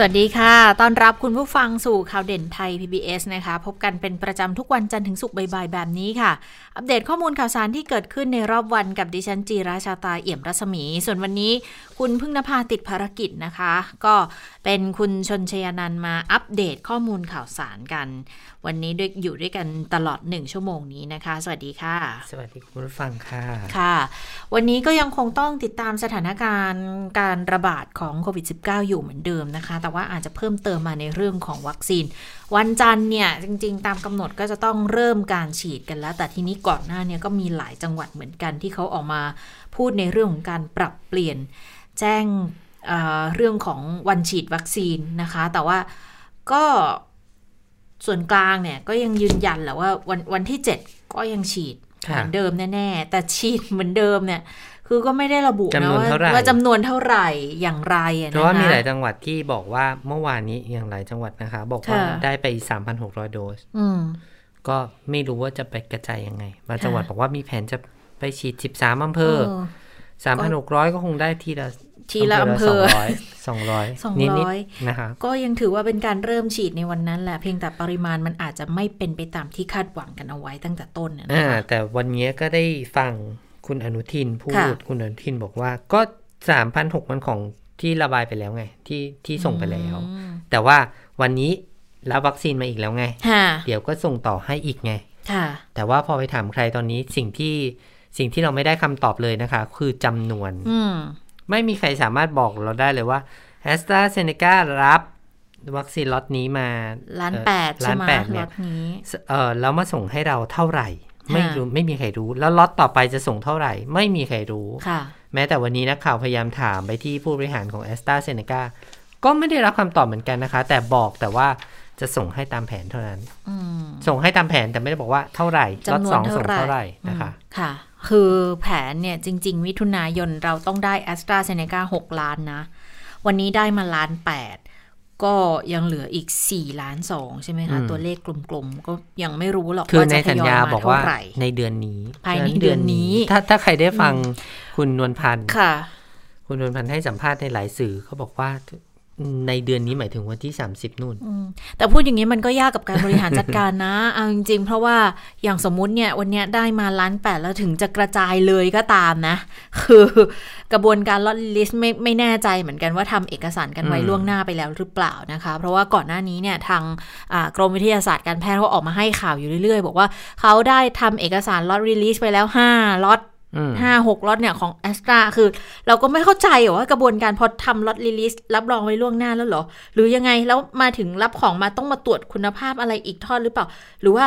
สวัสดีค่ะ ตอนรับคุณผู้ฟังสู่ข่าวเด่นไทย PBS นะคะ พบกันเป็นประจำทุกวันจันทร์ถึงศุกร์บ่ายๆ แบบนี้ค่ะ อัปเดตข้อมูลข่าวสารที่เกิดขึ้นในรอบวันกับดิฉันจีราชาตาเอี่ยมรัศมี ส่วนวันนี้คุณพึ่งนภาติดภารกิจนะคะ ก็เป็นคุณชนชยานันมาอัปเดตข้อมูลข่าวสารกันวันนี้ด้วยอยู่ด้วยกันตลอดหนึ่งชั่วโมงนี้นะคะ สวัสดีค่ะ สวัสดีคุณผู้ฟังค่ะค่ะ วันนี้ก็ยังคงต้องติดตามสถานการณ์การระบาดของโควิด -19 อยู่เหมือนเดิมนะคะ แต่ว่าอาจจะเพิ่มเติมมาในเรื่องของวัคซีน วันจันทร์เนี่ยจริง ๆ ตามกำหนดก็จะต้องเริ่มการฉีดกันแล้ว แต่ทีนี้ก่อนหน้าเนี่ยก็มีหลายจังหวัดเหมือนกันที่เขาออกมาพูดในเรื่องของการปรับเปลี่ยนแจ้งเเรื่องของวันฉีดวัคซีนนะคะ แต่ว่าก็ ส่วนกลางเนี่ยก็ยังยืนยันแหละว่าวันวันที่ 7 ก็ยังฉีดเหมือนเดิมแน่ๆแต่ฉีดเหมือนเดิมเนี่ยคือก็ไม่ได้ระบุนะว่าว่าจำนวนเท่าไหร่อย่างไรเพราะว่ามีหลายจังหวัดที่บอกว่าเมื่อวานนี้อย่างหลายจังหวัดนะคะ บอกว่าได้ไป 3,600 โดสก็ไม่รู้ว่าจะไปกระจายยังไงบางจังหวัดบอกว่ามีแผนจะไปฉีด 13อำเภอ 3,600 ก็คงได้ทีละ ทีละอำเภอสองร้อยสองร้อยนะคะก็ยังถือว่าเป็นการเริ่มฉีดในวันนั้นแหละเพียงแต่ปริมาณมันอาจจะไม่เป็นไปตามที่คาดหวังกันเอาไว้ตั้งแต่ต้นนะคะแต่วันนี้ก็ได้ฟังคุณอนุทินพูดคุณอนุทินบอกว่าก็สามพันหกมันของที่ระบายไปแล้วไง ที่ที่ส่งไปแล้ว แต่ว่าวันนี้รับวัคซีนมาอีกแล้วไง เดี๋ยวก็ส่งต่อให้อีกไงแต่ว่าพอไปถามใครตอนนี้สิ่งที่สิ่งที่เราไม่ได้คำตอบเลยนะคะ คือจำนวน ไม่มีใครสามารถบอกเราได้เลยว่าแอสตราเซเนการับวัคซีนล็อตนี้มาล้านแปดล้านแปดเนี่ยเออแล้วมาส่งให้เราเท่าไหร่ ไม่รู้ไม่มีใครรู้ แล้วล็อตต่อไปจะส่งเท่าไหร่ ไม่มีใครรู้แม้แต่วันนี้นักข่าวพยายามถามไปที่ผู้บริหารของแอสตราเซเนกาก็ไม่ได้รับคำตอบเหมือนกันนะคะ แต่บอกแต่ว่าจะส่งให้ตามแผนเท่านั้นส่งให้ตามแผนแต่ไม่ได้บอกว่าเท่าไหร่ล็อตสองส่งเท่าไหร่นะคะค่ะ คือแผนเนี่ยจริง ๆ มิถุนายนเราต้องได้แอสตราเซเนกาหกล้านนะ วันนี้ได้มาล้านแปดก็ยังเหลืออีกสี่ล้านสองใช่ไหมคะ ตัวเลขกลมๆ ก็ยังไม่รู้หรอกว่าจะทยอยมาเท่าไหร่ในเดือนนี้ภายในเดือนนี้ ถ้าถ้าใครได้ฟังคุณนวลพันธ์ค่ะ คุณนวลพันธ์ให้สัมภาษณ์ในหลายสื่อเขาบอกว่า ในเดือนนี้หมายถึงวันที่ 30 นู่น แต่พูดอย่างนี้มันก็ยากกับการบริหารจัดการนะเอาจริงๆ เพราะว่าอย่างสมมุติเนี่ยวันนี้ได้มาล้านแปดแล้วถึงจะกระจายเลยก็ตามนะ คือกระบวนการลอตลิสต์ไม่ไม่แน่ใจเหมือนกันว่าทำเอกสารกันไว้ล่วงหน้าไปแล้วหรือเปล่านะคะ เพราะว่าก่อนหน้านี้เนี่ยทางกรมวิทยาศาสตร์การแพทย์เขาออกมาให้ข่าวอยู่เรื่อยๆ บอกว่าเขาได้ทำเอกสาร lot release ไปแล้ว5ล็อต ห้าหกล็อตเนี่ยของแอสตราคือ เราก็ไม่เข้าใจว่ากระบวนการพอทำ lot release รับรองไว้ล่วงหน้าแล้วเหรอ หรือยังไงแล้วมาถึงรับของมาต้องมาตรวจคุณภาพอะไรอีกทอดหรือเปล่า หรือว่า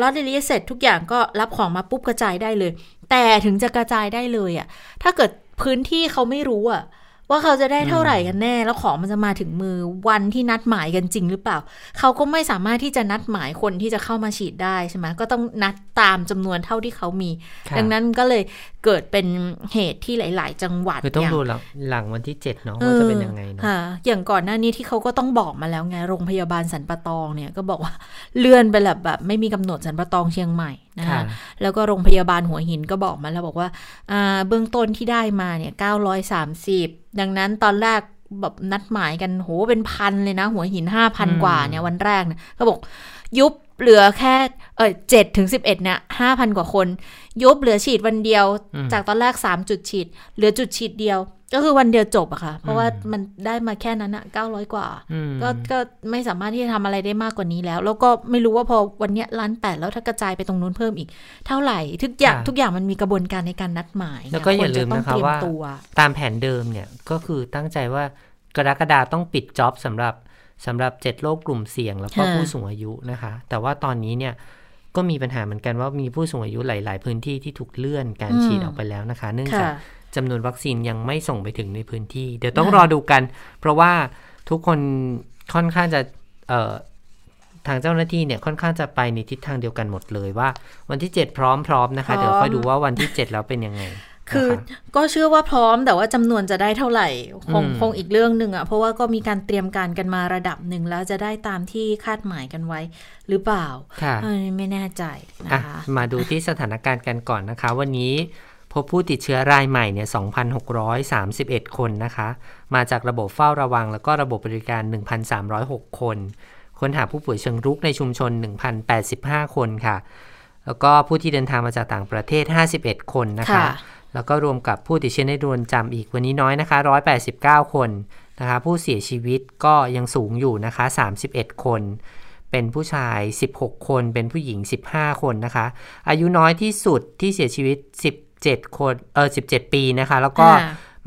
lot release เสร็จทุกอย่างก็รับของมาปุ๊บกระจายได้เลย แต่ถึงจะกระจายได้เลยอะ่ะถ้าเกิดพื้นที่เขาไม่รู้อะ่ะ ว่าเขาจะได้เท่าไหร่กันแน่ แล้วของมันจะมาถึงมือวันที่นัดหมายกันจริงหรือเปล่า เขาก็ไม่สามารถที่จะนัดหมายคนที่จะเข้ามาฉีดได้ใช่ไหมก็ต้องนัดตามจำนวนเท่าที่เขามี ดังนั้นก็เลยเกิดเป็นเหตุที่หลาย ๆ จังหวัดคือต้องดูหลังวันที่เจ็ดเนาะว่าจะเป็นยังไงเนาะอย่างก่อนหน้านี้ที่เขาก็ต้องบอกมาแล้วไงโรงพยาบาลสันปะตองเนี่ยก็บอกว่าเลื่อนไปแบบแบบไม่มีกำหนดสันปะตองเชียงใหม่ นะคะแล้วก็โรงพยาบาลหัวหินก็บอกมาแล้วบอกว่าเบื้องต้นที่ได้มาเนี่ยเก้าร้อยสามสิบดังนั้นตอนแรกแบบนัดหมายกันโหเป็นพันเลยนะ หัวหินห้าพันกว่าเนี่ยวันแรกเนี่ยเขาบอกยุบเหลือแค่เออเจ็ดถึงสิบเอ็ดเนี่ยห้าพันกว่าคน ยุบเหลือฉีดวันเดียว จากตอนแรกสามจุดฉีด เหลือจุดฉีดเดียว ก็คือวันเดียวจบอะค่ะ เพราะว่ามันได้มาแค่นั้นอะเก้าร้อยกว่า ก็ก็ไม่สามารถที่จะทำอะไรได้มากกว่านี้แล้ว แล้วก็ไม่รู้ว่าพอวันนี้ล้านแปดแล้วถ้ากระจายไปตรงนู้นเพิ่มอีก เท่าไหร่ทุกอย่างทุกอย่างมันมีกระบวนการในการนัดหมายแล้วก็อย่าลืมนะคะว่าตามแผนเดิมเนี่ยก็คือตั้งใจว่ากรกฎาต้องปิดจ็อบสำหรับสำหรับเจ็ดโรคกลุ่มเสี่ยงแล้วก็ผู้สูงอายุนะคะ แต่ว่าตอนนี้เนี่ย ก็มีปัญหาเหมือนกันว่ามีผู้สูงอายุหลาย ๆ พื้นที่ที่ถูกเลื่อนการฉีดออกไปแล้วนะคะ เนื่องจากจำนวนวัคซีนยังไม่ส่งไปถึงในพื้นที่ เดี๋ยวต้องรอดูกัน เพราะว่าทุกคนค่อนข้างจะทางเจ้าหน้าที่เนี่ยค่อนข้างจะไปในทิศทางเดียวกันหมดเลยว่า วันที่ 7 พร้อมพร้อมนะคะ เดี๋ยวค่อยดูว่าวันที่ 7 แล้วเป็นยังไง คือก็เชื่อว่าพร้อมแต่ว่าจำนวนจะได้เท่าไหร่คงคงอีกเรื่องหนึ่งอะ่ะเพราะว่าก็มีการเตรียมการกันมาระดับหนึ่งแล้วจะได้ตามที่คาดหมายกันไว้ หรือเปล่าค่ะไม่แน่ใจนะคะมาดูที่สถานการณ์กันก่อนนะคะ วันนี้พบผู้ติดเชื้อรายใหม่เนี่ย 2,631 คนนะคะ มาจากระบบเฝ้าระวังแล้วก็ระบบบริการ 1,306 คน ค้นหาผู้ป่วยเชิงรุกในชุมชน 1,085 คนค่ะ แล้วก็ผู้ที่เดินทางมาจากต่างประเทศ 51 คนนะคะ แล้วก็รวมกับผู้ติดเชื้อในเรือนจำอีกวันนี้น้อยนะคะ 189 คนนะคะผู้เสียชีวิตก็ยังสูงอยู่นะคะ 31 คน เป็นผู้ชาย 16 คน เป็นผู้หญิง 15 คนนะคะ อายุน้อยที่สุดที่เสียชีวิต 17 คนเออ17 ปีนะคะ แล้วก็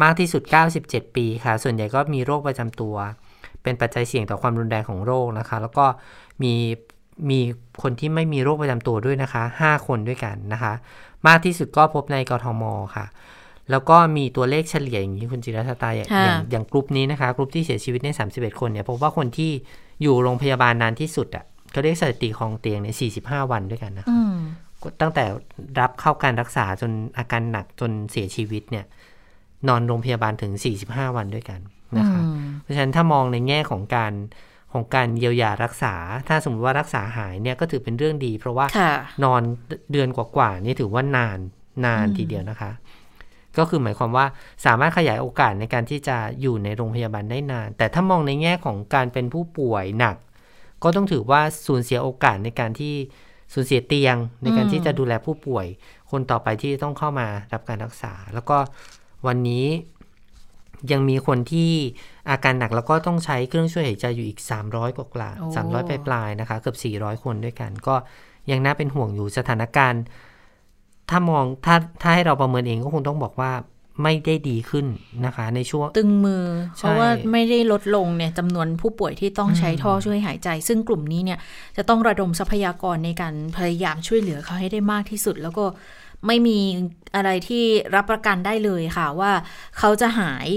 มากที่สุด 97 ปีค่ะ ส่วนใหญ่ก็มีโรคประจำตัว เป็นปัจจัยเสี่ยงต่อความรุนแรงของโรคนะคะ แล้วก็มีมีคนที่ไม่มีโรคประจำตัวด้วยนะคะ 5 คนด้วยกันนะคะ มากที่สุดก็พบในกทมค่ะ แล้วก็มีตัวเลขเฉลี่ยอย่างนี้คุณจิรชตาอย่างอย่างอย่างกลุ่มนี้นะคะกลุ่มที่เสียชีวิตใน 31 คนเนี่ยพบว่าคนที่อยู่โรงพยาบาลนานที่สุดอะเขาเรียกสถิติของเตียงใน45 วันด้วยกันนะคะตั้งแต่รับเข้าการรักษาจนอาการหนักจนเสียชีวิตเนี่ย นอนโรงพยาบาลถึง 45 วันด้วยกันนะคะ เพราะฉะนั้นถ้ามองในแง่ของการ ของการเยียวยารักษา ถ้าสมมติว่ารักษาหายเนี่ยก็ถือเป็นเรื่องดี เพราะว่านอนเดือนกว่าๆนี่ถือว่านานนานทีเดียวนะคะ ก็คือหมายความว่าสามารถขยายโอกาสในการที่จะอยู่ในโรงพยาบาลได้นาน แต่ถ้ามองในแง่ของการเป็นผู้ป่วยหนัก ก็ต้องถือว่าสูญเสียโอกาสในการที่สูญเสียเตียงในการที่จะดูแลผู้ป่วย คนต่อไปที่ต้องเข้ามารับการรักษา แล้วก็วันนี้ ยังมีคนที่อาการหนักแล้วก็ต้องใช้เครื่องช่วยหายใจอยู่อีก 300 กว่ากว่า300ปลายปลายนะคะ เกือบ 400 คนด้วยกัน ก็ยังน่าเป็นห่วงอยู่สถานการณ์ ถ้ามองถ้าถ้าให้เราประเมินเองก็คงต้องบอกว่าไม่ได้ดีขึ้นนะคะ ในช่วงตึงมือ เพราะว่าไม่ได้ลดลงเนี่ยจำนวนผู้ป่วยที่ต้องใช้ท่อช่วยหายใจ ซึ่งกลุ่มนี้เนี่ยจะต้องระดมทรัพยากรในการพยายามช่วยเหลือเขาให้ได้มากที่สุด แล้วก็ ไม่มีอะไรที่รับประกันได้เลยค่ะว่าเขาจะหาย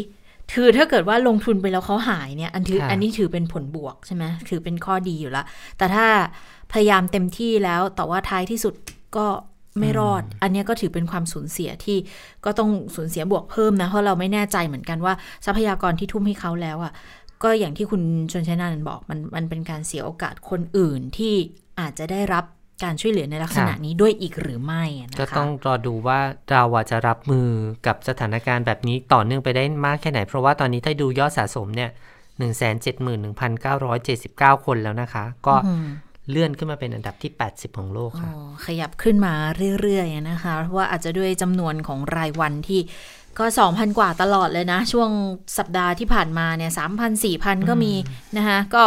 คือถ้าเกิดว่าลงทุนไปแล้วเขาหายเนี่ยอันถืออันนี้ถือเป็นผลบวกใช่ไหมถือเป็นข้อดีอยู่ละแต่ถ้าพยายามเต็มที่แล้วแต่ว่าท้ายที่สุดก็ไม่รอด อันนี้ก็ถือเป็นความสูญเสียที่ก็ต้องสูญเสียบวกเพิ่มนะ เพราะเราไม่แน่ใจเหมือนกันว่าทรัพยากรที่ทุ่มให้เขาแล้วอะ่ะ ก็อย่างที่คุณชนชัยนันบอกมันมันเป็นการเสียโอกาสคนอื่นที่อาจจะได้รับ การช่วยเหลือในลักษณะนี้ด้วยอีกหรือไม่นะคะก็ต้องรอดูว่าเราจะรับมือกับสถานการณ์แบบนี้ต่อเนื่องไปได้มากแค่ไหน เพราะว่าตอนนี้ถ้าดูยอดสะสมเนี่ยหนึ่งแสนเจ็ดหมื่นหนึ่งพันเก้าร้อยเจ็ดสิบเก้าคนแล้วนะคะ ก็เลื่อนขึ้นมาเป็นอันดับที่ 80 ของโลกค่ะขยับขึ้นมาเรื่อยๆนะคะ เพราะว่าอาจจะด้วยจำนวนของรายวันที่ ก็ 2,000 กว่าตลอดเลยนะ ช่วงสัปดาห์ที่ผ่านมาเนี่ย3,000 4,000ก็มีนะคะก็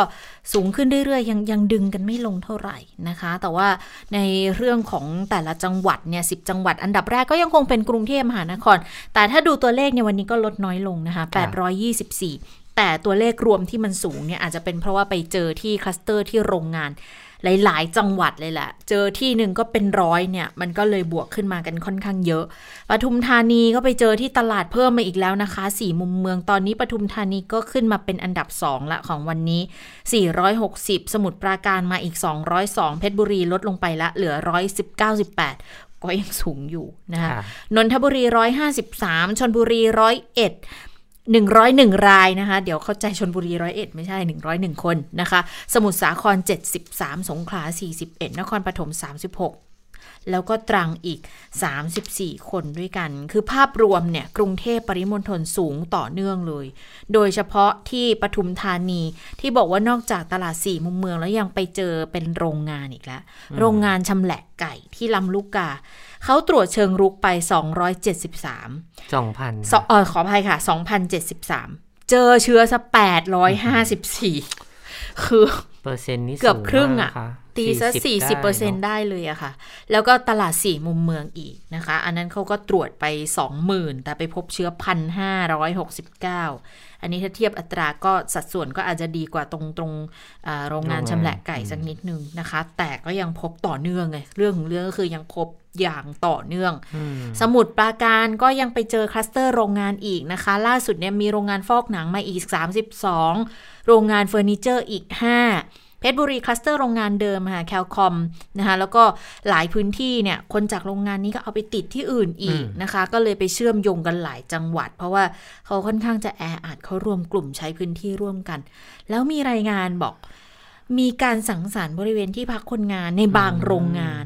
สูงขึ้นเรื่อยๆ ยังยังดึงกันไม่ลงเท่าไหร่นะคะ แต่ว่าในเรื่องของแต่ละจังหวัดเนี่ยสิจังหวัดอันดับแรกก็ยังคงเป็นกรุงเทพมหานคร แต่ถ้าดูตัวเลขในวันนี้ก็ลดน้อยลงนะคะ824 แต่ตัวเลขรวมที่มันสูงเนี่ยอาจจะเป็นเพราะว่าไปเจอที่คลัสเตอร์ที่โรงงาน หลาย ๆ จังหวัดเลยแหละ เจอที่หนึ่งก็เป็นร้อยเนี่ย มันก็เลยบวกขึ้นมากันค่อนข้างเยอะ ปทุมธานีก็ไปเจอที่ตลาดเพิ่มมาอีกแล้วนะคะ สี่มุมเมืองตอนนี้ปทุมธานีก็ขึ้นมาเป็นอันดับ 2 ละของวันนี้ 460 สมุทรปราการมาอีก 202 เพชรบุรีลดลงไปละเหลือ198 ก็ยังสูงอยู่นะคะ นนทบุรี 153 ชนบุรี 101 หนึ่งร้อยหนึ่งรายนะคะ เดี๋ยวเข้าใจชนบุรีร้อยเอ็ดไม่ใช่หนึ่งร้อยหนึ่งคนนะคะ สมุทรสาครเจ็ดสิบสามสงขลาสี่สิบเอ็ดนครปฐมสามสิบหกแล้วก็ตรังอีก 34 คนด้วยกัน คือภาพรวมเนี่ย กรุงเทพปริมณฑลสูงต่อเนื่องเลย โดยเฉพาะที่ปทุมธานีที่บอกว่านอกจากตลาดสี่มุมเมืองแล้วยังไปเจอเป็นโรงงานอีกแล้ว โรงงานชำแหละไก่ที่ลำลูกกา เขาตรวจเชิงรุกไป 273 2,000เออขออภัยค่ะ 2,073 เจอเชื้อซะ854 คือเปอร์เซ็นต์นี้เกือบครึ่งอะตีซะสี่สิบเปอร์เซ็นได้เลยอะค่ะ แล้วก็ตลาดสี่มุมเมืองอีกนะคะ อันนั้นเขาก็ตรวจไปสองหมื่นแต่ไปพบเชื้อพันห้าร้อยหกสิบเก้าอันนี้ถ้าเทียบอัตราก็สัดส่วนก็อาจจะดีกว่าตรงตรงโรงงานชำแหละไก่สักนิดนึงนะคะ แต่ก็ยังพบต่อเนื่องไงเรื่องของเรื่องก็คือยังพบ อย่างต่อเนื่อง สมุทรปราการก็ยังไปเจอคลัสเตอร์โรงงานอีกนะคะ ล่าสุดเนี่ยมีโรงงานฟอกหนังมาอีก 32 โรงงานเฟอร์นิเจอร์อีก 5 เพชรบุรีคลัสเตอร์โรงงานเดิมค่ะแคลคอมพ์นะคะแล้วก็หลายพื้นที่เนี่ยคนจากโรงงานนี้ก็เอาไปติดที่อื่นอีกนะคะ ก็เลยไปเชื่อมโยงกันหลายจังหวัด เพราะว่าเขาค่อนข้างจะแออัดเขารวมกลุ่มใช้พื้นที่ร่วมกัน แล้วมีรายงานบอกมีการสังสรรค์บริเวณที่พักคนงานในบางโรงงาน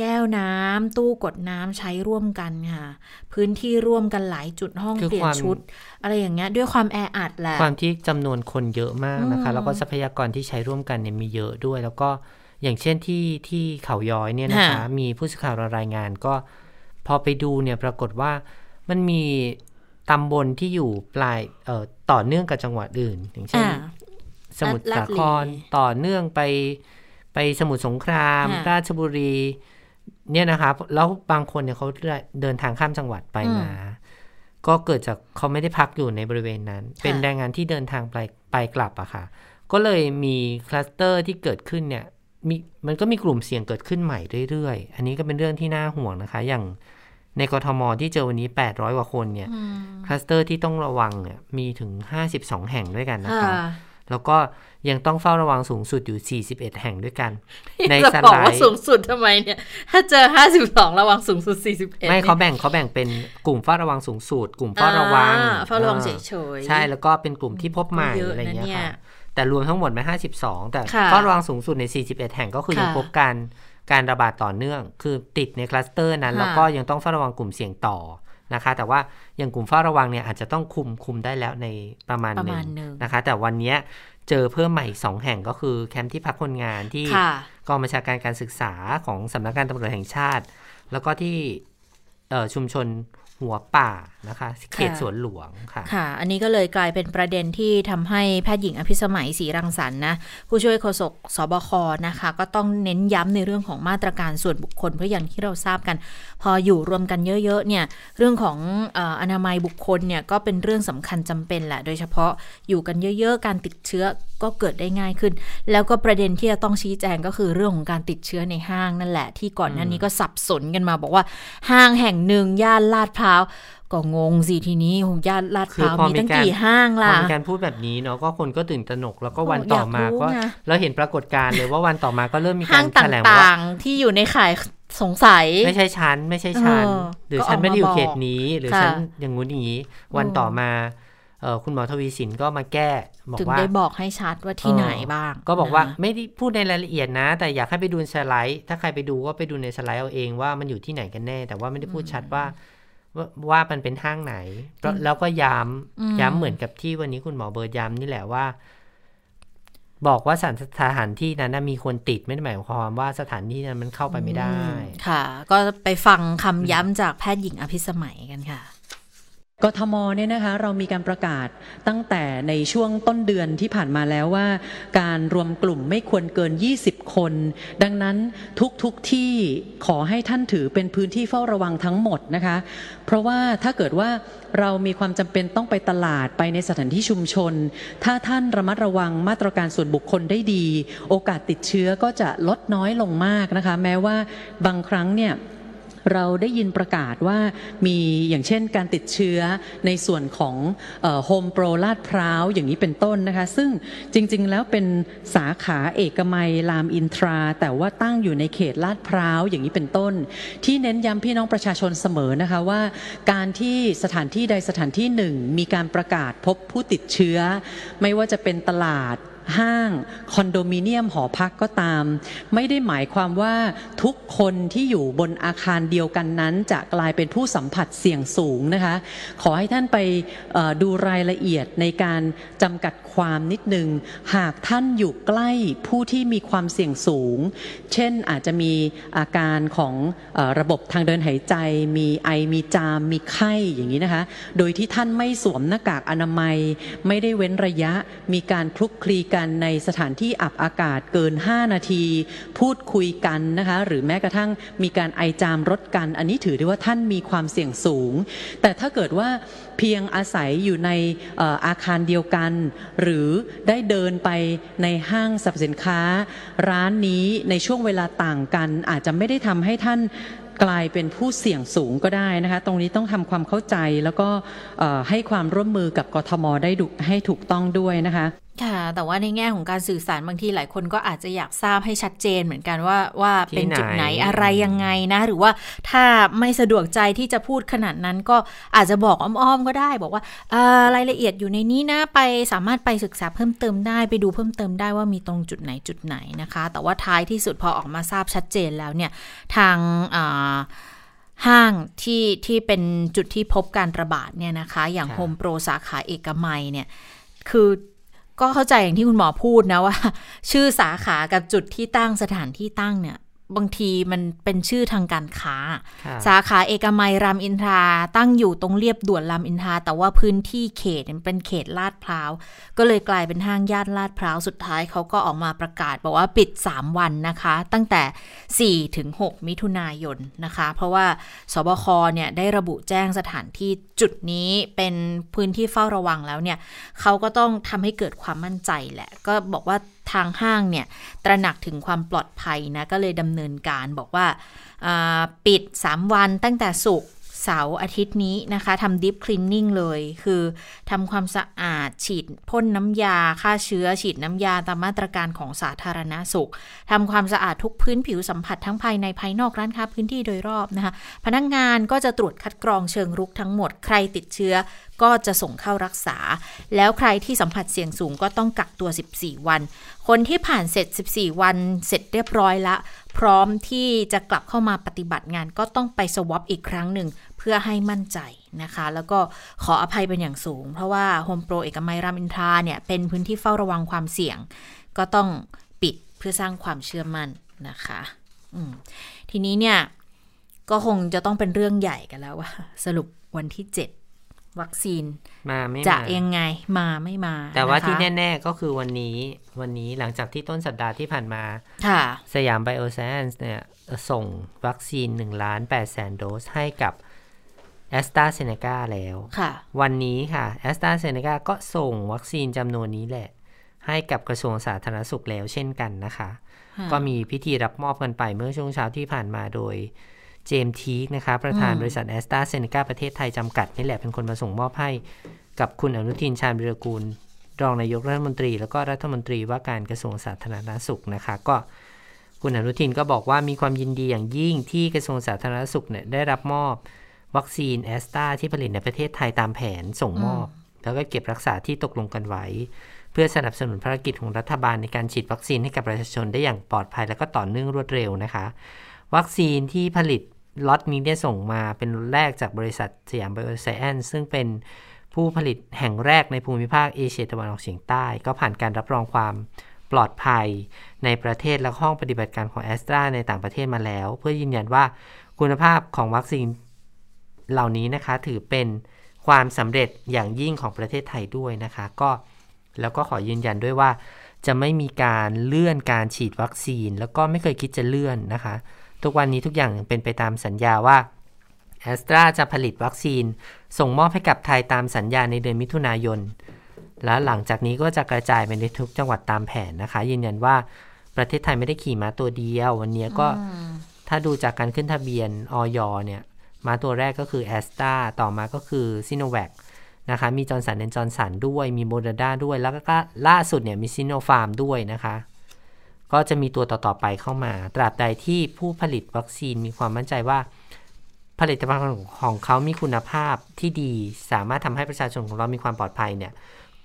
แก้วน้ำตู้กดน้ำใช้ร่วมกันค่ะ พื้นที่ร่วมกันหลายจุดห้องคือเปลี่ยคนวามชุด อะไรอย่างเงี้ยด้วยความแออัดแหละความที่จำนวนคนเยอะมากนะคะอืมแล้วก็ทรัพยากรที่ใช้ร่วมกันเนี่ยมีเยอะด้วย แล้วก็อย่างเช่นที่ที่เขาย้อยเนี่ยนะคะค่ะมีผู้สื่อข่าวเรารายงานก็พอไปดูเนี่ยปรากฏว่ามันมีตำบลที่อยู่ปลายเอ่อต่อเนื่องกับจังหวัดอื่น อย่างเช่นอ่าสมุทรลาสาดลีครต่อเนื่องไปไปสมุทรสงครามค่ะราชบุรี เนี่ยนะครับ แล้วบางคนเนี่ยเขาเดินทางข้ามจังหวัดไปอืมมา ก็เกิดจากเขาไม่ได้พักอยู่ในบริเวณนั้นค่ะเป็นแรงงานที่เดินทางไปไปกลับอะค่ะ ก็เลยมีคลัสเตอร์ที่เกิดขึ้นเนี่ยมีมันก็มีกลุ่มเสี่ยงเกิดขึ้นใหม่เรื่อยๆ อันนี้ก็เป็นเรื่องที่น่าห่วงนะคะ อย่างในกทมที่เจอวันนี้ 800 กว่าคนเนี่ยอืมคลัสเตอร์ที่ต้องระวังเนี่ยมีถึง 52 แห่งด้วยกันนะคะค่ะ แล้วก็ยังต้องเฝ้าระวังสูงสุดอยู่ 41 แห่งด้วยกัน ในจะสบอกไลว่าด์สูงสุดทำไมเนี่ย ถ้าเจอ 52 ระวังสูงสุด 41 ไม่เขาแบ่งเขาแบ่งเป็นกลุ่มเฝ้าระวังสูงสุด กลุ่มเฝ้าระวังอ่าเฝ้าระวังอ่าเฉยๆใช่แล้วก็เป็นกลุ่มที่พบใหม่ก็เยอะอะไรเงี้ยนะเนี่ยค่ะแต่รวมทั้งหมดมา52 แต่ค่ะเฝ้าระวังสูงสุดใน 41 แห่งก็คือยังค่ะพบการการระบาดต่อเนื่อง คือติดในคลัสเตอร์นั้นค่ะแล้วก็ยังต้องเฝ้าระวังกลุ่มเสี่ยงต่อ นะคะ แต่ว่าอย่างกลุ่มเฝ้าระวังเนี่ยอาจจะต้องคุมคุมได้แล้วในประมาณประหนึ่มางณหนึ่งนะคะ แต่วันเนี้ยเจอเพิ่มใหม่อีกสองแห่งก็คือแคมป์ที่พักคนงานที่ค่ะกองบัญชาการการศึกษาของสำนักงานตำรวจแห่งชาติ แล้วก็ที่เอ่อชุมชนหัวป่านะคะ เขตค่ะสวนหลวงค่ะ ค่ะ อันนี้ก็เลยกลายเป็นประเด็นที่ทำให้แพทย์หญิงอภิสมัยศรีรังสรรค์นะผู้ช่วยโฆษกสบคนะคะ ก็ต้องเน้นย้ำในเรื่องของมาตรการส่วนบุคคลเพราะอย่างที่เราทราบกัน พออยู่รวมกันเยอะๆเนี่ยเรื่องของเอ่ออนามัยบุคคลเนี่ยก็เป็นเรื่องสำคัญจำเป็นแหละ โดยเฉพาะอยู่กันเยอะๆ การติดเชื้อก็เกิดได้ง่ายขึ้น แล้วก็ประเด็นที่จะต้องชี้แจงก็คือเรื่องของการติดเชื้อในห้างนั่นแหละ ที่ก่อนหน้านี้ก็สับสนกันมา บอกว่าห้างแห่งหนึ่งย่านลาดพร้าว ก็งงสิทีนี้โหย่านลาดพร้าวคือพอมีตั้งมีการกี่ห้างพอล่ะมีการพูดแบบนี้เนาะก็คนก็ตื่นตระหนกแล้วก็วันโอ้ต่อมาอยากรู้ก็ไงเราเห็นปรากฏการณ์เลยว่าวันต่อมาก็เริ่มมีห้ากางรตแถลงว่า่างๆที่อยู่ในข่ายสงสัยไม่ใช่ชั้นไม่ใช่ชั้นเออหรือก็ฉันไม่ได้อยู่ออกมาเขตนี้หรือค่ะฉันอย่างงู้นอย่างนี้ วันอืมต่อมาเอ่อคุณหมอทวีสินก็มาแก้บอกถึงว่าได้บอกให้ชัดว่าที่ไหนบ้าง ก็บอกว่านะไม่ได้พูดในรายละเอียดนะ แต่อยากให้ไปดูสไลด์ ถ้าใครไปดูก็ไปดูในสไลด์เอาเองว่ามันอยู่ที่ไหนกันแน่ แต่ว่าไม่ได้พูดชัดว่า ว่าว่ามันเป็นห้างไหน แล้วแล้วก็ย้อืมำย้ำเหมือนกับที่วันนี้คุณหมอเบิร์ดย้ำนี่แหละว่า บอกว่าสถานสถานที่นั้นนะมีคนติดไม่ได้หมายความว่าสถานที่นั้นมันเข้าไปไม่ได้ ค่ะ ก็ไปฟังคำย้ำจากแพทย์หญิงอภิสมัยกันค่ะ กทมเนี่ยนะคะเรามีการประกาศตั้งแต่ในช่วงต้นเดือนที่ผ่านมาแล้วว่า การรวมกลุ่มไม่ควรเกิน 20 คน ดังนั้นทุกๆทที่ขอให้ท่านถือเป็นพื้นที่เฝ้าระวังทั้งหมดนะคะ เพราะว่าถ้าเกิดว่าเรามีความจำเป็นต้องไปตลาดไปในสถานที่ชุมชน ถ้าท่านระมัดระวังมาตรการส่วนบุคคลได้ดี โอกาสติดเชื้อก็จะลดน้อยลงมากนะคะ แม้ว่าบางครั้งเนี่ย เราได้ยินประกาศว่ามีอย่างเช่นการติดเชื้อในส่วนของโฮมโปรลาดพร้าวอย่างนี้เป็นต้นนะคะ ซึ่งจริง ๆ แล้วเป็นสาขาเอกมัยรามอินทรา แต่ว่าตั้งอยู่ในเขตลาดพร้าวอย่างนี้เป็นต้น ที่เน้นย้ำพี่น้องประชาชนเสมอนะคะว่า การที่สถานที่ใดสถานที่หนึ่ง มีการประกาศพบผู้ติดเชื้อ ไม่ว่าจะเป็นตลาด ห้างคอนโดมิเนียมหอพักก็ตาม ไม่ได้หมายความว่าทุกคนที่อยู่บนอาคารเดียวกันนั้น จะกลายเป็นผู้สัมผัสเสี่ยงสูงนะคะ ขอให้ท่านไปดูรายละเอียดในการจำกัดความนิดนึง หากท่านอยู่ใกล้ผู้ที่มีความเสี่ยงสูง เช่นอาจจะมีอาการของอระบบทางเดินหายใจ มีไอมีจามมีไข้อย่างนี้นะคะ โดยที่ท่านไม่สวมหน้ากากอนามัย ไม่ได้เว้นระยะ มีการคลุกคลีกันในสถานที่อับอากาศเกิน 5 นาที พูดคุยกันนะคะ หรือแม้กระทั่งมีการไอจามรดกัน อันนี้ถือได้ว่าท่านมีความเสี่ยงสูง แต่ถ้าเกิดว่าเพียงอาศัยอยู่ในอาคารเดียวกันหรือได้เดินไปในห้างสรรพสินค้า ร้านนี้ในช่วงเวลาต่างกัน อาจจะไม่ได้ทำให้ท่านกลายเป็นผู้เสี่ยงสูงก็ได้นะคะ ตรงนี้ต้องทำความเข้าใจแล้วก็ให้ความร่วมมือกับกทมได้ดูให้ถูกต้องด้วยนะคะค่ะ แต่ว่าในแง่ของการสื่อสารบางทีหลายคนก็อาจจะอยากทราบให้ชัดเจนเหมือนกันว่าว่าเป็นจุดไหนอะไรยังไงนะ หรือว่าถ้าไม่สะดวกใจที่จะพูดขนาดนั้นก็อาจจะบอกอ้อมๆก็ได้ บอกว่ารายละเอียดอยู่ในนี้นะไปสามารถไปศึกษาเพิ่มเติมได้ไปดูเพิ่มเติมได้ว่ามีตรงจุดไหนจุดไหนนะคะ แต่ว่าท้ายที่สุดพอออกมาทราบชัดเจนแล้วเนี่ยทางห้างที่ที่เป็นจุดที่พบการระบาดเนี่ยนะคะ อย่างโฮมโปรสาขาเอกมัยเนี่ยคือ ก็เข้าใจอย่างที่คุณหมอพูดนะว่า ชื่อสาขากับจุดที่ตั้งสถานที่ตั้งเนี่ย บางทีมันเป็นชื่อทางการค้า สาขาเอกมัยรามอินทราตั้งอยู่ตรงเรียบด่วนรามอินทราแต่ว่าพื้นที่เขตเป็นเขตลาดพร้าว ก็เลยกลายเป็นห้างย่านลาดพร้าว สุดท้ายเขาก็ออกมาประกาศ บอกว่าปิด 3 วันนะคะ ตั้งแต่ 4 ถึง 6 มิถุนายนนะคะ เพราะว่าสบคเนี่ยได้ระบุแจ้งสถานที่จุดนี้เป็นพื้นที่เฝ้าระวังแล้วเนี่ยเขาก็ต้องทำให้เกิดความมั่นใจแหละ ก็บอกว่า ทางห้างเนี่ย ตระหนักถึงความปลอดภัยนะ ก็เลยดำเนินการบอกว่าปิด 3 วันตั้งแต่ศุกร์ เสาร์อาทิตย์นี้นะคะทำดิฟคลีนนิ่งเลย คือทำความสะอาดฉีดพ่นน้ำยาฆ่าเชื้อ ฉีดน้ำยาตามมาตรการของสาธารณาสุขทำความสะอาดทุกพื้นผิวสัมผัสทั้งภายในภายนอกร้านค้าพื้นที่โดยรอบนะคะ พนักงงานก็จะตรวจคัดกรองเชิงรุกทั้งหมด ใครติดเชื้อก็จะส่งเข้ารักษา แล้วใครที่สัมผัสเสี่ยงสูงก็ต้องกักตัว 14 วัน คนที่ผ่านเสร็จ 14 วันเสร็จเรียบร้อยละ พร้อมที่จะกลับเข้ามาปฏิบัติงานก็ต้องไปสวอปอีกครั้งหนึ่ง เพื่อให้มั่นใจนะคะ แล้วก็ขออภัยเป็นอย่างสูง เพราะว่าโฮมโปรเอกมัยรามอินทราเนี่ยเป็นพื้นที่เฝ้าระวังความเสี่ยง ก็ต้องปิดเพื่อสร้างความเชื่อมั่นนะคะทีนี้เนี่ยก็คงจะต้องเป็นเรื่องใหญ่กันแล้วว่า สรุปวันที่ 7 วัคซีนมาไม่จะยังไงมาไม่มา แต่ว่าที่แน่ ๆ ก็คือวันนี้วันนี้หลังจากที่ต้นสัปดาห์ที่ผ่านมาสยามไบโอไซเอนซ์เนี่ยส่งวัคซีน1ล้าน8แสนโดสให้กับ แอสตราเซเนกาแล้ววันนี้ค่ะแอสตราเซเนกาก็ส่งวัคซีนจำนวนนี้แหละ ให้กับกระทรวงสาธารณสุขแล้วเช่นกันนะคะ ก็มีพิธีรับมอบกันไปเมื่อช่วงเช้าที่ผ่านมาโดยเจมส์ทีกนะคะ ประธานบริษัทแอสตราเซเนกาประเทศไทยจำกัดนี่แหละเป็นคนมาส่งมอบให้กับคุณอนุทินชาญวิรกูล รองนายกรัฐมนตรี แล้วก็รัฐมนตรีว่าการกระทรวงสาธารณสุขนะคะ ก็คุณอนุทินก็บอกว่ามีความยินดีอย่างยิ่งที่กระทรวงสาธารณสุขเนี่ยได้รับมอบ วัคซีนแอสตราที่ผลิตในประเทศไทยตามแผนส่งมอบ แล้วก็เก็บรักษาที่ตกลงกันไว้ เพื่อสนับสนุนภารกิจของรัฐบาลในการฉีดวัคซีนให้กับประชาชนได้อย่างปลอดภัยและก็ต่อเนื่องรวดเร็วนะคะ วัคซีนที่ผลิตล็อตนี้ได้ส่งมาเป็นล็อตแรกจากบริษัทสยามไบโอไซเอนซ์ซึ่งเป็นผู้ผลิตแห่งแรกในภูมิภาคเอเชียตะวันออกเฉียงใต้ ก็ผ่านการรับรองความปลอดภัยในประเทศและห้องปฏิบัติการของแอสตราในต่างประเทศมาแล้ว เพื่อยืนยันว่าคุณภาพของวัคซีน เหล่านี้นะคะถือเป็นความสำเร็จอย่างยิ่งของประเทศไทยด้วยนะคะก็แล้วก็ขอยืนยันด้วยว่า จะไม่มีการเลื่อนการฉีดวัคซีน แล้วก็ไม่เคยคิดจะเลื่อนนะคะ ทุกวันนี้ทุกอย่างเป็นไปตามสัญญาว่าแอสตราจะผลิตวัคซีน ส่งมอบให้กับไทยตามสัญญาในเดือนมิถุนายน และหลังจากนี้ก็จะกระจายไปในทุกจังหวัดตามแผนนะคะ ยืนยันว่าประเทศไทยไม่ได้ขี่ม้าตัวเดียว วันนี้ก็ถ้าดูจากการขึ้นทะเบียนออยเนี่ย มาตัวแรกก็คือแอสตราต่อมาก็คือซิโนแวคนะคะ มีจอห์นสันแอนด์จอห์นสันด้วย มีโมเดอร์นาด้วย แล้วก็ล่าสุดเนี่ยมีซิโนฟาร์มด้วยนะคะ ก็จะมีตัวต่อ ๆ ไปเข้ามา ตราบใดที่ผู้ผลิตวัคซีนมีความมั่นใจว่า ผลิตภัณฑ์ของเขามีคุณภาพที่ดี สามารถทำให้ประชาชนของเรามีความปลอดภัยเนี่ย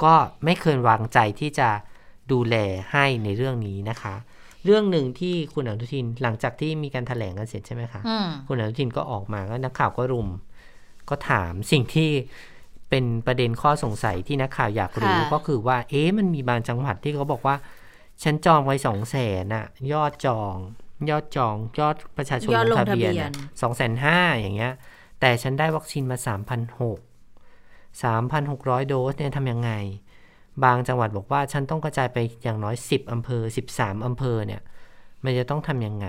ก็ไม่เคยวางใจที่จะดูแลให้ในเรื่องนี้นะคะ เรื่องหนึ่งที่คุณอนุทินหลังจากที่มีการถแถลงกันเสร็จใช่ไหมคะคุณอนุทินก็ออกมาก็นักข่าวก็รุม ก็ถามสิ่งที่เป็นประเด็นข้อสงสัยที่นักข่าวอยากรู้ก็คือว่า เอ๊ะมันมีบางจังหวัดที่เขาบอกว่า ฉันจองไว้สองแสนอะยอดจอง ยอดจองยอดประชาชนลงทะเบียนสองแสนห้าอย่างเงี้ย แต่ฉันได้วัคซีนมาสามพันหกสามพันหกร้อยโดสเนี่ยทำยังไง บางจังหวัดบอกว่าฉันต้องกระจายไปอย่างน้อยสิบอำเภอสิบสามอำเภอเนี่ยมันจะต้องทำยังไง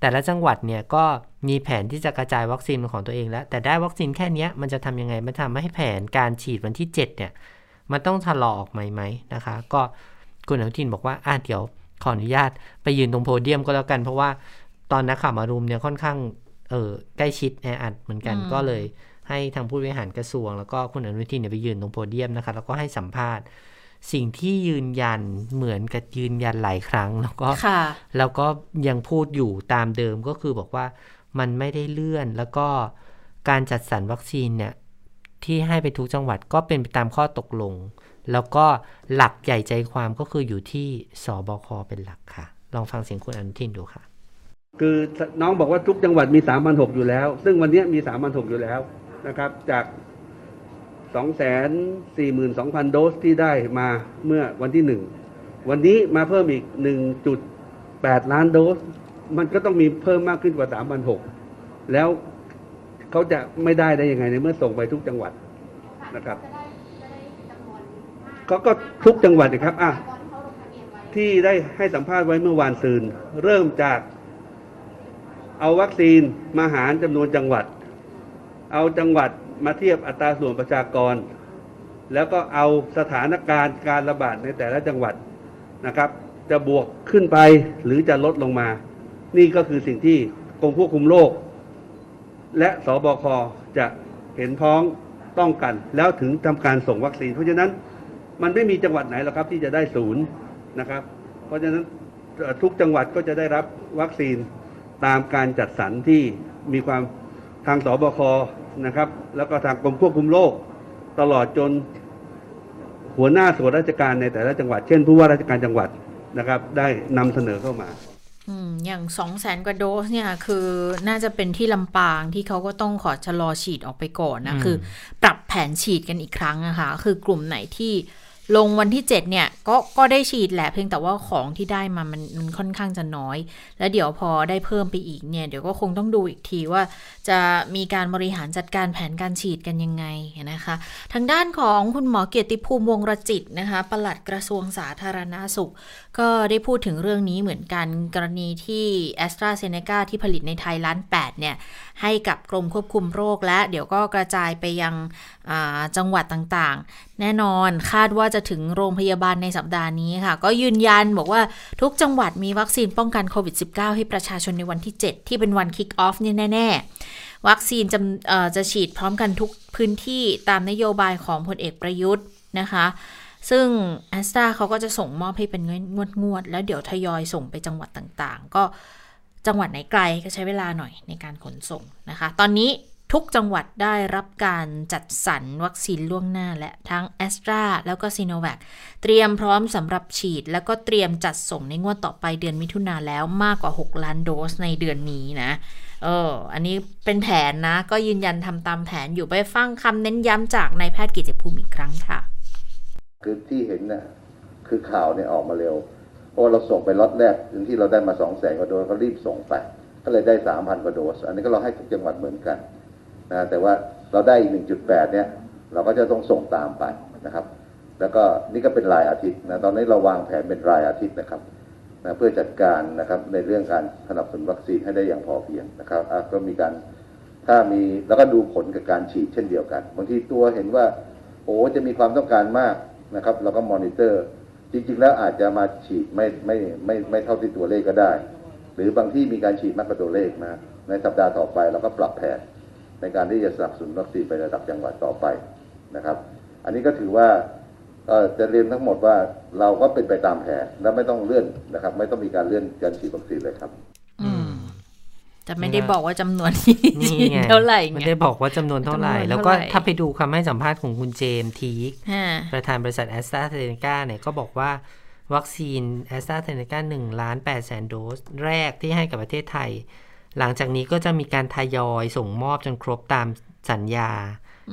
แต่ละจังหวัดเนี่ยก็มีแผนที่จะกระจายวัคซีนของตัวเองแล้ว แต่ได้วัคซีนแค่นี้มันจะทำยังไง มันทำให้แผนการฉีดวันที่เจ็ดเนี่ย มันต้องทะลอออกไหมไหมนะคะ ก็คุณอนุทินบอกว่าอ่าเดี๋ยวขออนุญาตไปยืนตรงโพเดียมก็แล้วกัน เพราะว่าตอนนักข่าวมารุมเนี่ยค่อนข้างเออใกล้ชิดแออัดเหมือนกันก็เลยให้ทางผู้บริหารกระทรวง แล้วก็คุณอนุทินเนี่ยไปยืนตรงโพเดียมนะคะแล้วก็ให้สัมภาษณ์ สิ่งที่ยืนยันเหมือนกับยืนยันหลายครั้ง แล้วก็ค่ะแล้วก็ยังพูดอยู่ตามเดิมก็คือบอกว่ามันไม่ได้เลื่อน แล้วก็การจัดสรรวัคซีนเนี่ยที่ให้ไปทุกจังหวัดก็เป็นไปตามข้อตกลง แล้วก็หลักใหญ่ใจความก็คืออยู่ที่สบคเป็นหลักค่ะ ลองฟังเสียงคุณอนุทินดูค่ะ คือน้องบอกว่าทุกจังหวัดมี 3 6 0 0 อยู่แล้ว ซึ่งวันนี้มี 3 6 0 0 อยู่แล้วนะครับ จาก 242,000 โดสที่ได้มาเมื่อวันที่ 1 วันนี้มาเพิ่มอีก 1.8 ล้านโดส มันก็ต้องมีเพิ่มมากขึ้นกว่า 3,600 แล้วเขาจะไม่ได้ได้ยังไงในเมื่อส่งไปทุกจังหวัดนะครับเขาก็ทุกจังหวัดนะครับอะที่ได้ให้สัมภาษณ์ไว้เมื่อวานซืน เริ่มจากเอาวัคซีนมาหารจำนวนจังหวัด เอาจังหวัด มาเทียบอัตราส่วนประชากร แล้วก็เอาสถานการณ์การระบาดในแต่ละจังหวัดนะครับ จะบวกขึ้นไปหรือจะลดลงมา นี่ก็คือสิ่งที่กรมควบคุมโรคและสบคจะเห็นพ้องต้องกัน แล้วถึงทำการส่งวัคซีน เพราะฉะนั้นมันไม่มีจังหวัดไหนหรอกครับที่จะได้ศูนย์นะครับ เพราะฉะนั้นทุกจังหวัดก็จะได้รับวัคซีนตามการจัดสรรที่มีความทางสบค นะครับ แล้วก็ทางกรมควบคุมโรคตลอดจนหัวหน้าส่วนราชการในแต่ละจังหวัด เช่นผู้ว่าราชการจังหวัดนะครับ ได้นำเสนอเข้ามาอืมอย่างสองแสนกว่าโดสเนี่ยคือน่าจะเป็นที่ลำปางที่เขาก็ต้องขอชะลอฉีดออกไปก่อนนะอืมคือ ปรับแผนฉีดกันอีกครั้งอะค่ะคือกลุ่มไหนที่ ลงวันที่ 7 เนี่ยก็ก็ได้ฉีดแหละเพียงแต่ว่าของที่ได้มามันมันค่อนข้างจะน้อย แล้วเดี๋ยวพอได้เพิ่มไปอีกเนี่ยเดี๋ยวก็คงต้องดูอีกทีว่า จะมีการบริหารจัดการแผนการฉีดกันยังไงนะคะ ทางด้านของคุณหมอเกียรติภูมิวงรจิตนะคะปลัดกระทรวงสาธารณาสุข ก็ได้พูดถึงเรื่องนี้เหมือนกันกรณีที่ a s t r a z เซ e c a ที่ผลิตในไทยล้าน8เนี่ยให้กับกรมควบคุมโรคและเดี๋ยวก็กระจายไปยังจังหวัดต่างๆ แน่นอนคาดว่าจะถึงโรงพยาบาลในสัปดาห์นี้ค่ะ ก็ยืนยันบอกว่าทุกจังหวัดมีวัคซีนป้องกันโควิด -19 ให้ประชาชนในวันที่ 7 ที่เป็นวันคิกออฟเนี่ยแน่ ๆ วัคซีนจะจะฉีดพร้อมกันทุกพื้นที่ตามนโยบายของพลเอกประยุทธ์นะคะซึ่งแอสตราเขาก็จะส่งมอบให้เป็นงวดงวดๆแล้วเดี๋ยวทยอยส่งไปจังหวัดต่างๆ ก็ จังหวัดไหนไกลก็ใช้เวลาหน่อยในการขนส่งนะคะ ตอนนี้ทุกจังหวัดได้รับการจัดสรรวัคซีนล่วงหน้าและทั้งแอสตราแล้วก็ซีโนแวคเตรียมพร้อมสำหรับฉีด แล้วก็เตรียมจัดส่งในงวดต่อไปเดือนมิถุนาแล้วมากกว่า 6 ล้านโดสในเดือนนี้นะเอออันนี้เป็นแผนนะ ก็ยืนยันทำตามแผนอยู่ไปฟังคำเน้นย้ำจากนายแพทย์กิติภูมิอีกครั้งค่ะ คือที่เห็นน่ะคือข่าวเนี่ยออกมาเร็ว เพราะเราส่งไปล็อตแรกถึงที่เราได้มาสองแสนกว่าโดสก็รีบส่งไป ก็เลยได้สามพันกว่าโดส อันนี้ก็เราให้ทุกจังหวัดเหมือนกันนะแต่ว่าเราได้อีกหนึ่งจุดแปดเนี่ยเราก็จะต้องส่งตามไปนะครับ แล้วก็นี่ก็เป็นรายอาทิตย์นะตอนนี้เราวางแผนเป็นรายอาทิตย์นะครับนะเพื่อจัดการนะครับในเรื่องการสนับสนุนวัคซีนให้ได้อย่างพอเพียงนะครับก็มีการถ้ามีแล้วก็ดูผลกับการฉีดเช่นเดียวกัน บางทีตัวเห็นว่าโอ้จะมีความต้องการมากนะครับ เราก็มอนิเตอร์ จริงๆ แล้วอาจจะมาฉีดไม่ไม่ไม่ไม่เท่าที่ตัวเลขก็ได้ หรือบางที่มีการฉีดมากกว่าตัวเลขนะในสัปดาห์ต่อไปเราก็ปรับแผนในการที่จะสนับสนุนวัคซีนไประดับจังหวัดต่อไปนะครับ อันนี้ก็ถือว่าจะเรียนทั้งหมดว่าเราก็เป็นไปตามแผนและไม่ต้องเลื่อนนะครับ ไม่ต้องมีการเลื่อนการฉีดวัคซีนเลยครับ จะไม่ได้บอกว่าจำนวนที่นี่ฉีดไงเท่าไหร่ไม่ไงได้บอกว่าจำนวนเท่าไหร่จำนวนเท่าไหร่ แล้วก็ถ้าไปดูคำให้สัมภาษณ์ของคุณเจมส์ทีกฮะประธานบริษัทแอสตราเซเนกาเนี่ยก็บอกว่าวัคซีนแอสตราเซเนกา1ล้าน8แสนโดส แรกที่ให้กับประเทศไทย หลังจากนี้ก็จะมีการทยอยส่งมอบจนครบตามสัญญา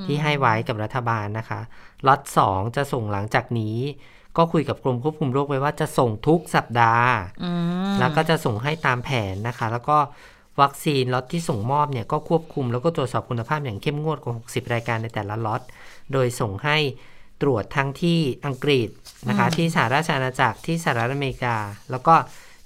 ที่ให้ไว้กับรัฐบาลนะคะล็อต2จะส่งหลังจากนี้ ก็คุยกับกรมควบคุมโรคไว้ว่าจะส่งทุกสัปดาห์อืมแล้วก็จะส่งให้ตามแผนนะคะ แล้วก็ วัคซีนล็อตที่ส่งมอบเนี่ยก็ควบคุมแล้วก็ตรวจสอบคุณภาพอย่างเข้มงวดกว่า 60 รายการในแต่ละล็อต โดยส่งให้ตรวจทั้งที่อังกฤษนะคะที่สหราชอาณาจักรที่สหรัฐอเมริกา แล้วก็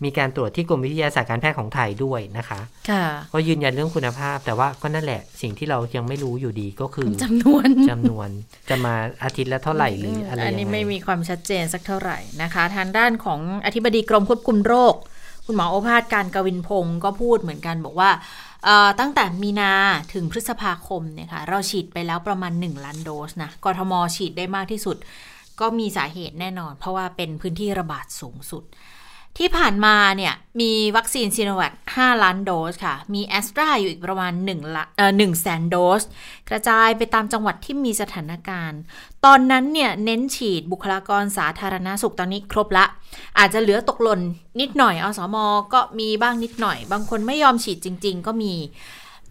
มีการตรวจที่กรมวิทยาศาสตร์การแพทย์ของไทยด้วยนะคะค่ะก็ยืนยันเรื่องคุณภาพ แต่ว่าก็นั่นแหละสิ่งที่เรายังไม่รู้อยู่ดีก็คือจำนวนจำนวนจะมาอาทิตย์ละเท่าไหร่หรืออะไรอันยังนี้ไงไม่มีความชัดเจนสักเท่าไหร่นะคะ ทางด้านของอธิบดีกรมควบคุมโรค คุณหมอโอภาสการกวินพงศ์ก็พูดเหมือนกันบอกว่าตั้งแต่มีนาถึงพฤษภาคมเนี่ยค่ะเราฉีดไปแล้วประมาณ 1 ล้านโดสนะกทมฉีดได้มากที่สุด ก็มีสาเหตุแน่นอน เพราะว่าเป็นพื้นที่ระบาดสูงสุด ที่ผ่านมาเนี่ยมีวัคซีนซีโนแวค5ล้านโดสค่ะ มีแอสตราอยู่อีกประมาณ1ละเอ่อ1แสนโดส กระจายไปตามจังหวัดที่มีสถานการณ์ ตอนนั้นเนี่ยเน้นฉีดบุคลากรสาธารณสุขตอนนี้ครบละ อาจจะเหลือตกหล่นนิดหน่อยอสมก็มีบ้างนิดหน่อย บางคนไม่ยอมฉีดจริง ๆ ก็มี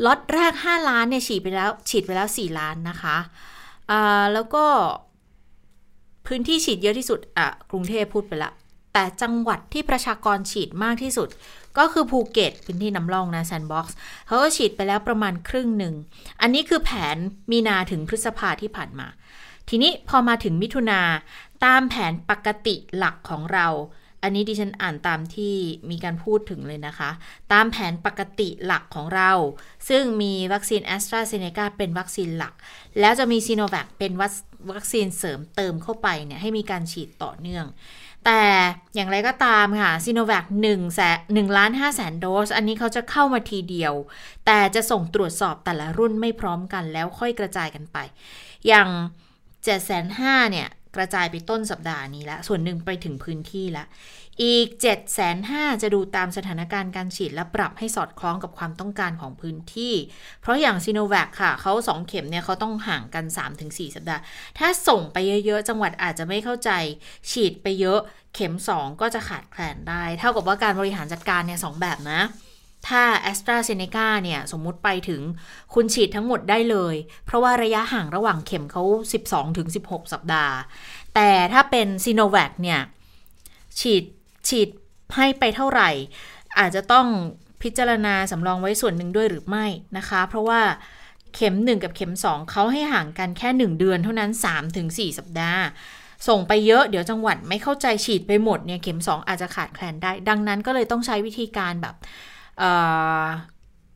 ล็อตแรก 5 ล้านเนี่ยฉีดไปแล้วฉีดไปแล้ว 4 ล้านนะคะอ่าแล้วก็พื้นที่ฉีดเยอะที่สุดอะกรุงเทพพูดไปละ แต่จังหวัดที่ประชากรฉีดมากที่สุด ก็คือภูเก็ตพื้นที่น้ำร่องนะแซนด์บ็อกซ์เขาก็ฉีดไปแล้วประมาณครึ่งหนึ่ง อันนี้คือแผนมีนาถึงพฤษภาที่ผ่านมา ทีนี้พอมาถึงมิถุนาตามแผนปกติหลักของเรา อันนี้ดิฉันอ่านตามที่มีการพูดถึงเลยนะคะ ตามแผนปกติหลักของเรา ซึ่งมีวัคซีนแอสตราเซเนกาเป็นวัคซีนหลัก แล้วจะมีซีโนแวคเป็นวัคซีนเสริมเติมเข้าไปเนี่ยให้มีการฉีดต่อเนื่อง แต่อย่างไรก็ตามค่ะซีโนแวคหนึ่งแสนหนึ่งล้านห้าแสนโดส อันนี้เขาจะเข้ามาทีเดียว แต่จะส่งตรวจสอบแต่ละรุ่นไม่พร้อมกันแล้วค่อยกระจายกันไป อย่าง7 5 0 0 0เนี่ย กระจายไปต้นสัปดาห์นี้แล้วส่วนหนึ่งไปถึงพื้นที่แล้ว อีก 7 5 0 0 0จะดูตามสถานการณ์การฉีดและปรับให้สอดคล้องกับความต้องการของพื้นที่ เพราะอย่างซีโนแวคค่ะ เขา 2 เข็มเนี่ยเขาต้องห่างกัน 3-4 สัปดาห์ ถ้าส่งไปเยอะๆ จังหวัดอาจจะไม่เข้าใจ ฉีดไปเยอะเข็ม 2 ก็จะขาดแคลนได้ เท่ากับว่าการบริหารจัดการเนี่ยสแบบนะถ้า a s t r a z เซ e c a เนี่ย สมมุติไปถึงคุณฉีดทั้งหมดได้เลย เพราะว่าระยะห่างระหว่างเข็มเขา 12-16 สัปดาห์ แต่ถ้าเป็นซีโนแวคเนี่ย ฉีด ฉีดให้ไปเท่าไหร่ อาจจะต้องพิจารณาสำรองไว้ส่วนหนึ่งด้วยหรือไม่นะคะ เพราะว่าเข็ม 1 กับเข็ม 2เขาให้ห่างกันแค่ 1 เดือนเท่านั้น 3-4 สัปดาห์ ส่งไปเยอะเดี๋ยวจังหวัดไม่เข้าใจฉีดไปหมดเนี่ยเข็ม 2 อาจจะขาดแคลนได้ ดังนั้นก็เลยต้องใช้วิธีการแบบ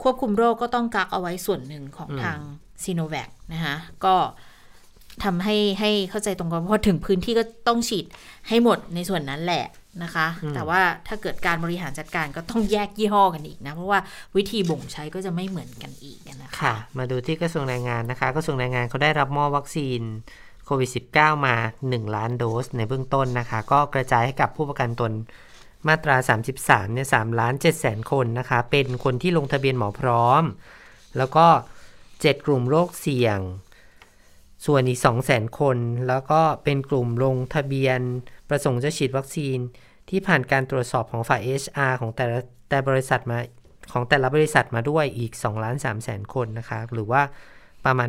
ควบคุมโรคก็ต้องกักเอาไว้ส่วนหนึ่งของทางซีโนแวคนะคะก็ทำให้ให้เข้าใจตรงกันพอถึงพื้นที่ก็ต้องฉีดให้หมดในส่วนนั้นแหละ นะคะ แต่ว่าถ้าเกิดการบริหารจัดการก็ต้องแยกยี่ห้อกันอีกนะ เพราะว่าวิธีบ่งใช้ก็จะไม่เหมือนกันอีกนะคะค่ะ มาดูที่กระทรวงแรงงานนะคะกระทรวงแรงงานเขาได้รับมอบวัคซีนโควิด -19 มา 1 ล้านโดสในเบื้องต้นนะคะ ก็กระจายให้กับผู้ประกันตนมาตรา 33เนี่ย3ล้าน7แสนคนนะคะ เป็นคนที่ลงทะเบียนหมอพร้อม แล้วก็ 7 กลุ่มโรคเสี่ยง ส่วนอีก 2 0 0 0 0 0 คน แล้วก็เป็นกลุ่มลงทะเบียนประสงค์จะฉีดวัคซีน ที่ผ่านการตรวจสอบของฝ่าย HR ของแต่ละแต่บริษัทมาของแต่ละบริษัทมาด้วยอีก2ล้าน3แสนคนนะคะหรือว่าประมาณ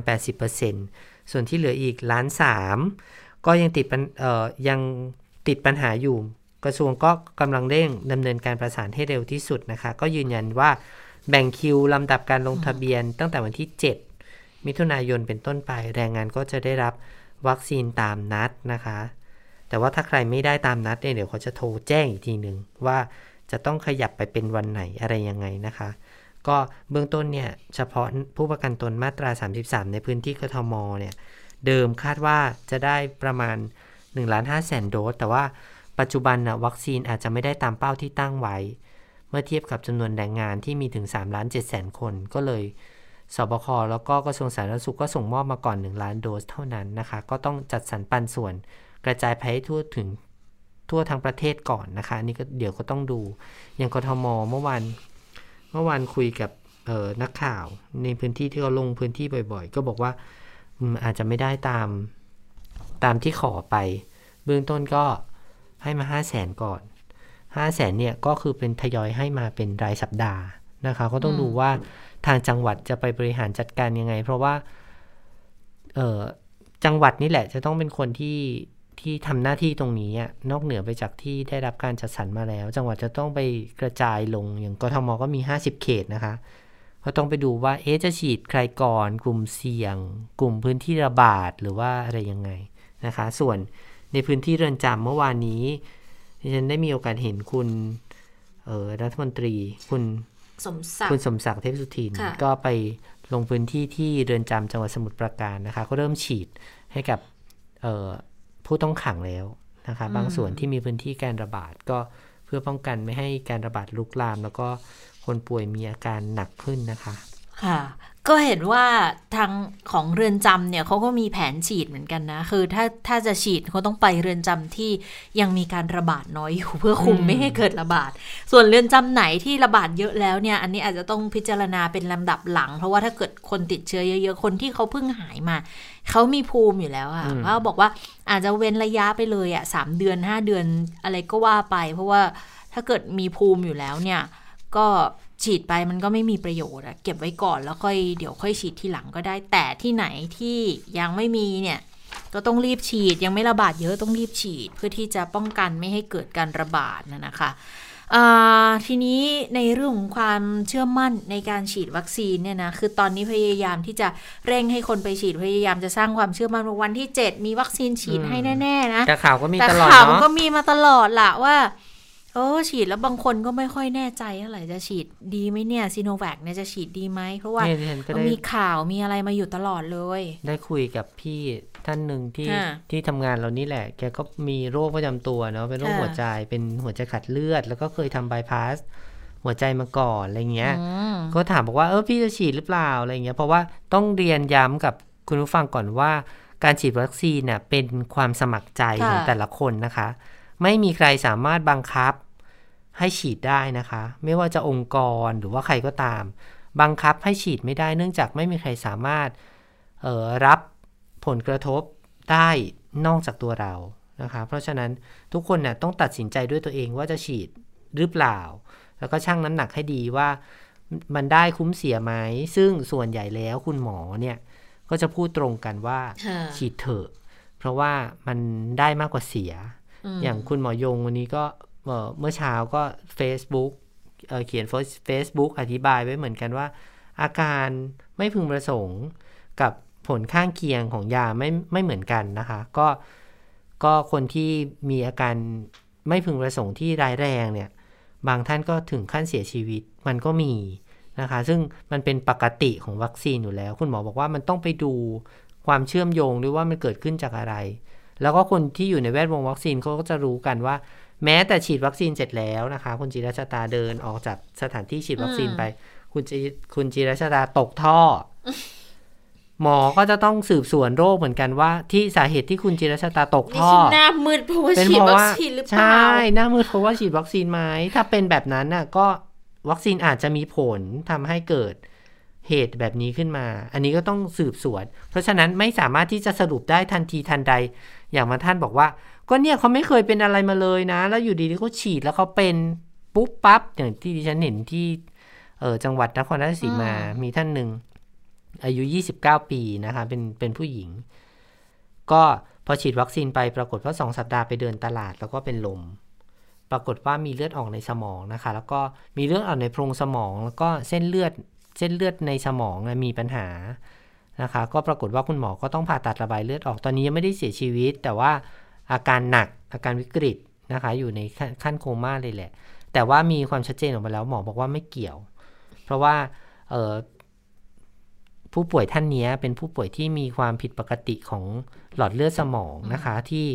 80%ส่วนที่เหลืออีกล้าน3ก็ยังติดเอ่อยังติดปัญหาอยู่ กระทรวงก็กำลังเร่งดำเนินการประสานให้เร็วที่สุดนะคะ ก็ยืนยันว่าแบ่งคิวลำดับการลงทะเบียนตั้งแต่วันที่ 7 มิถุนายนเป็นต้นไปแรงงานก็จะได้รับวัคซีนตามนัดนะคะ แต่ว่าถ้าใครไม่ได้ตามนัดเนี่ยเดี๋ยวเขาจะโทรแจ้งอีกทีหนึ่งว่าจะต้องขยับไปเป็นวันไหนอะไรยังไงนะคะ ก็เบื้องต้นเนี่ยเฉพาะผู้ประกันตนมาตรา 33 ในพื้นที่กทมเนี่ยเดิมคาดว่าจะได้ประมาณ1ล้าน5แสนโดส แต่ว่าปัจจุบันนะวัคซีนอาจจะไม่ได้ตามเป้าที่ตั้งไว้ เมื่อเทียบกับจำนวนแรงงานที่มีถึง3ล้าน7แสนคนก็เลยสบคแล้วก็กระทรวงสาธารณสุขก็ส่งมอบมาก่อน 1 ล้านโดสเท่านั้นนะคะ ก็ต้องจัดสรรปันส่วน กระจายไปให้ทั่วถึงทั่วทั้งประเทศก่อนนะคะนี่ก็เดี๋ยวก็ต้องดูอย่างกทมเมื่อวานเมื่อวานคุยกับนักข่าวในพื้นที่ที่เขาลงพื้นที่บ่อย ๆ ก็บอกว่าอาจจะไม่ได้ตามตามที่ขอไป เบื้องต้นก็ให้มา 5 0 0แสนก่อน 5 0 0แสนเนี่ยก็คือเป็นทยอยให้มาเป็นรายสัปดาห์นะคะ ก็ต้องดูว่าทางจังหวัดจะไปบริหารจัดการยังไง เพราะว่าจังหวัดนี่แหละจะต้องเป็นคนที่ ที่ทำหน้าที่ตรงนี้นอกเหนือไปจากที่ได้รับการจัดสรรมาแล้ว จังหวัดจะต้องไปกระจายลงอย่างกทมก็มี 50 เขตนะคะก็ต้องไปดูว่าเอ๊จะฉีดใครก่อน กลุ่มเสี่ยง กลุ่มพื้นที่ระบาดหรือว่าอะไรยังไงนะคะ ส่วนในพื้นที่เรือนจำเมื่อวานนี้ดิฉันได้มีโอกาสเห็นคุณรัฐมนตรี คุณสมศักดิ์คุณสมศักดิ์เทพสุทินก็ไปลงพื้นที่ที่เรือนจำจังหวัดสมุทรปราการนะคะ ก็เริ่มฉีดให้กับ ผู้ต้องขังแล้วนะคะบางส่วนที่มีพื้นที่การระบาดก็เพื่อป้องกันไม่ให้การระบาดลุกลาม แล้วก็คนป่วยมีอาการหนักขึ้นนะคะ ค่ะ ก็เห็นว่าทางของเรือนจำเนี่ยเขาก็มีแผนฉีดเหมือนกันนะ คือถ้าถ้าจะฉีดเขาต้องไปเรือนจำที่ยังมีการระบาดน้อยอยู่เพื่อคุมไม่ให้เกิดระบาด ส่วนเรือนจำไหนที่ระบาดเยอะแล้วเนี่ย อันนี้อาจจะต้องพิจารณาเป็นลำดับหลัง เพราะว่าถ้าเกิดคนติดเชื้อเยอะๆ คนที่เขาเพิ่งหายมาเขามีภูมิอยู่แล้วอะเขาบอกว่าอาจจะเว้นระยะไปเลยอะสามเดือนห้าเดือนอะไรก็ว่าไป เพราะว่าถ้าเกิดมีภูมิอยู่แล้วเนี่ย ก็ ฉีดไปมันก็ไม่มีประโยชน์อะเก็บไว้ก่อนแล้วค่อยเดี๋ยวค่อยฉีดทีหลังก็ได้ แต่ที่ไหนที่ยังไม่มีเนี่ยก็ต้องรีบฉีดยังไม่ระบาดเยอะต้องรีบฉีด เพื่อที่จะป้องกันไม่ให้เกิดการระบาดนะนะคะทีนี้ในเรื่องของความเชื่อมั่นในการฉีดวัคซีนเนี่ยนะคือตอนนี้พยายามที่จะเร่งให้คนไปฉีดพยายามจะสร้างความเชื่อมั่นว่าวันที่ 7 มีวัคซีนฉีดให้แน่ๆนะแต่ข่าวก็มีตลอดเนาะแต่ข่าวก็มีมาตลอดละว่า โอ้ฉีดแล้วบางคนก็ไม่ค่อยแน่ใจเท่าไหร่จะฉีดดีไหมเนี่ยซีโนแวคเนี่ยจะฉีดดีไหมเพราะว่ามันมีข่าวมีอะไรมาอยู่ตลอดเลย ได้คุยกับพี่ท่านหนึ่งที่ที่ทำงานเรานี่แหละ แกก็มีโรคประจำตัวเนาะเป็นโรคหัวใจเป็นหัวใจขัดเลือด แล้วก็เคยทำบายพาสหัวใจมาก่อนอะไรเงี้ยก็ถามบอกว่าเออพี่จะฉีดหรือเปล่าอะไรเงี้ยเพราะว่าต้องเรียนย้ำกับคุณผู้ฟังก่อนว่า การฉีดวัคซีนเน่ยเป็นความสมัครใจของแต่ละคนนะคะ ไม่มีใครสามารถบังคับให้ฉีดได้นะคะ ไม่ว่าจะองค์กรหรือว่าใครก็ตาม บังคับให้ฉีดไม่ได้ เนื่องจากไม่มีใครสามารถรับผลกระทบได้นอกจากตัวเรานะคะเพราะฉะนั้นทุกคนเนี่ยต้องตัดสินใจด้วยตัวเองว่าจะฉีดหรือเปล่า แล้วก็ชั่งน้ำหนักให้ดีว่ามันได้คุ้มเสียไหม ซึ่งส่วนใหญ่แล้วคุณหมอเนี่ย ก็จะพูดตรงกันว่าฉีดเถอะ เพราะว่ามันได้มากกว่าเสีย อย่างคุณหมอยงวันนี้ก็เมื่อเช้าก็ Facebook เเขียน Facebook อธิบายไว้เหมือนกันว่า อาการไม่พึงประสงค์กับผลข้างเคียงของยาไม่ไม่เหมือนกันนะคะ ก็ก็คนที่มีอาการไม่พึงประสงค์ที่ร้ายแรงเนี่ย บางท่านก็ถึงขั้นเสียชีวิตมันก็มีนะคะ ซึ่งมันเป็นปกติของวัคซีนอยู่แล้ว คุณหมอบอกว่ามันต้องไปดูความเชื่อมโยงด้วยว่ามันเกิดขึ้นจากอะไร แล้วก็คนที่อยู่ในแวดวงวัคซีนเขาก็จะรู้กันว่า แม้แต่ฉีดวัคซีนเสร็จแล้วนะคะ คุณจิรชตาเดินออกจากสถานที่ฉีดวัคซีนไป คุณจิคุณจิรชตาตกท่อ หมอก็จะต้องสืบสวนโรคเหมือนกันว่าที่สาเหตุที่คุณจิรชตาตกท่อหน้ามืดเพราะว่าฉีดวัคซีนหรือเปล่าใช่หน้ามืดเพราะว่าฉีดวัคซีนไหมถ้าเป็นแบบนั้นน่ะ ก็วัคซีนอาจจะมีผลทำให้เกิดเหตุแบบนี้ขึ้นมา อันนี้ก็ต้องสืบสวน เพราะฉะนั้นไม่สามารถที่จะสรุปได้ทันทีทันใด อย่างมาท่านบอกว่า ก็เนี่ยเขาไม่เคยเป็นอะไรมาเลยนะ แล้วอยู่ดีๆเขาฉีดแล้วเขาเป็นปุ๊บปั๊บอย่างที่ดิฉันเห็นที่เออจังหวัดนครราชสีมามีท่านหนึ่งอายุ 29 ปีนะคะเป็นเป็นผู้หญิง ก็พอฉีดวัคซีนไปปรากฏว่าสองสัปดาห์ไปเดินตลาดแล้วก็เป็นลม ปรากฏว่ามีเลือดออกในสมองนะคะ แล้วก็มีเลือดออกในโพรงสมอง แล้วก็เส้นเลือดเส้นเลือดในสมองมีปัญหา นะคะ ก็ปรากฏว่าคุณหมอก็ต้องผ่าตัดระบายเลือดออกตอนนี้ยังไม่ได้เสียชีวิต แต่ว่าอาการหนักอาการวิกฤตนะคะ อยู่ในขั้นโคม่าเลยแหละ แต่ว่ามีความชัดเจนออกมาแล้วหมอบอกว่าไม่เกี่ยว เพราะว่าผู้ป่วยท่านนี้เป็นผู้ป่วยที่มีความผิดปกติของหลอดเลือดสมองนะคะ ที่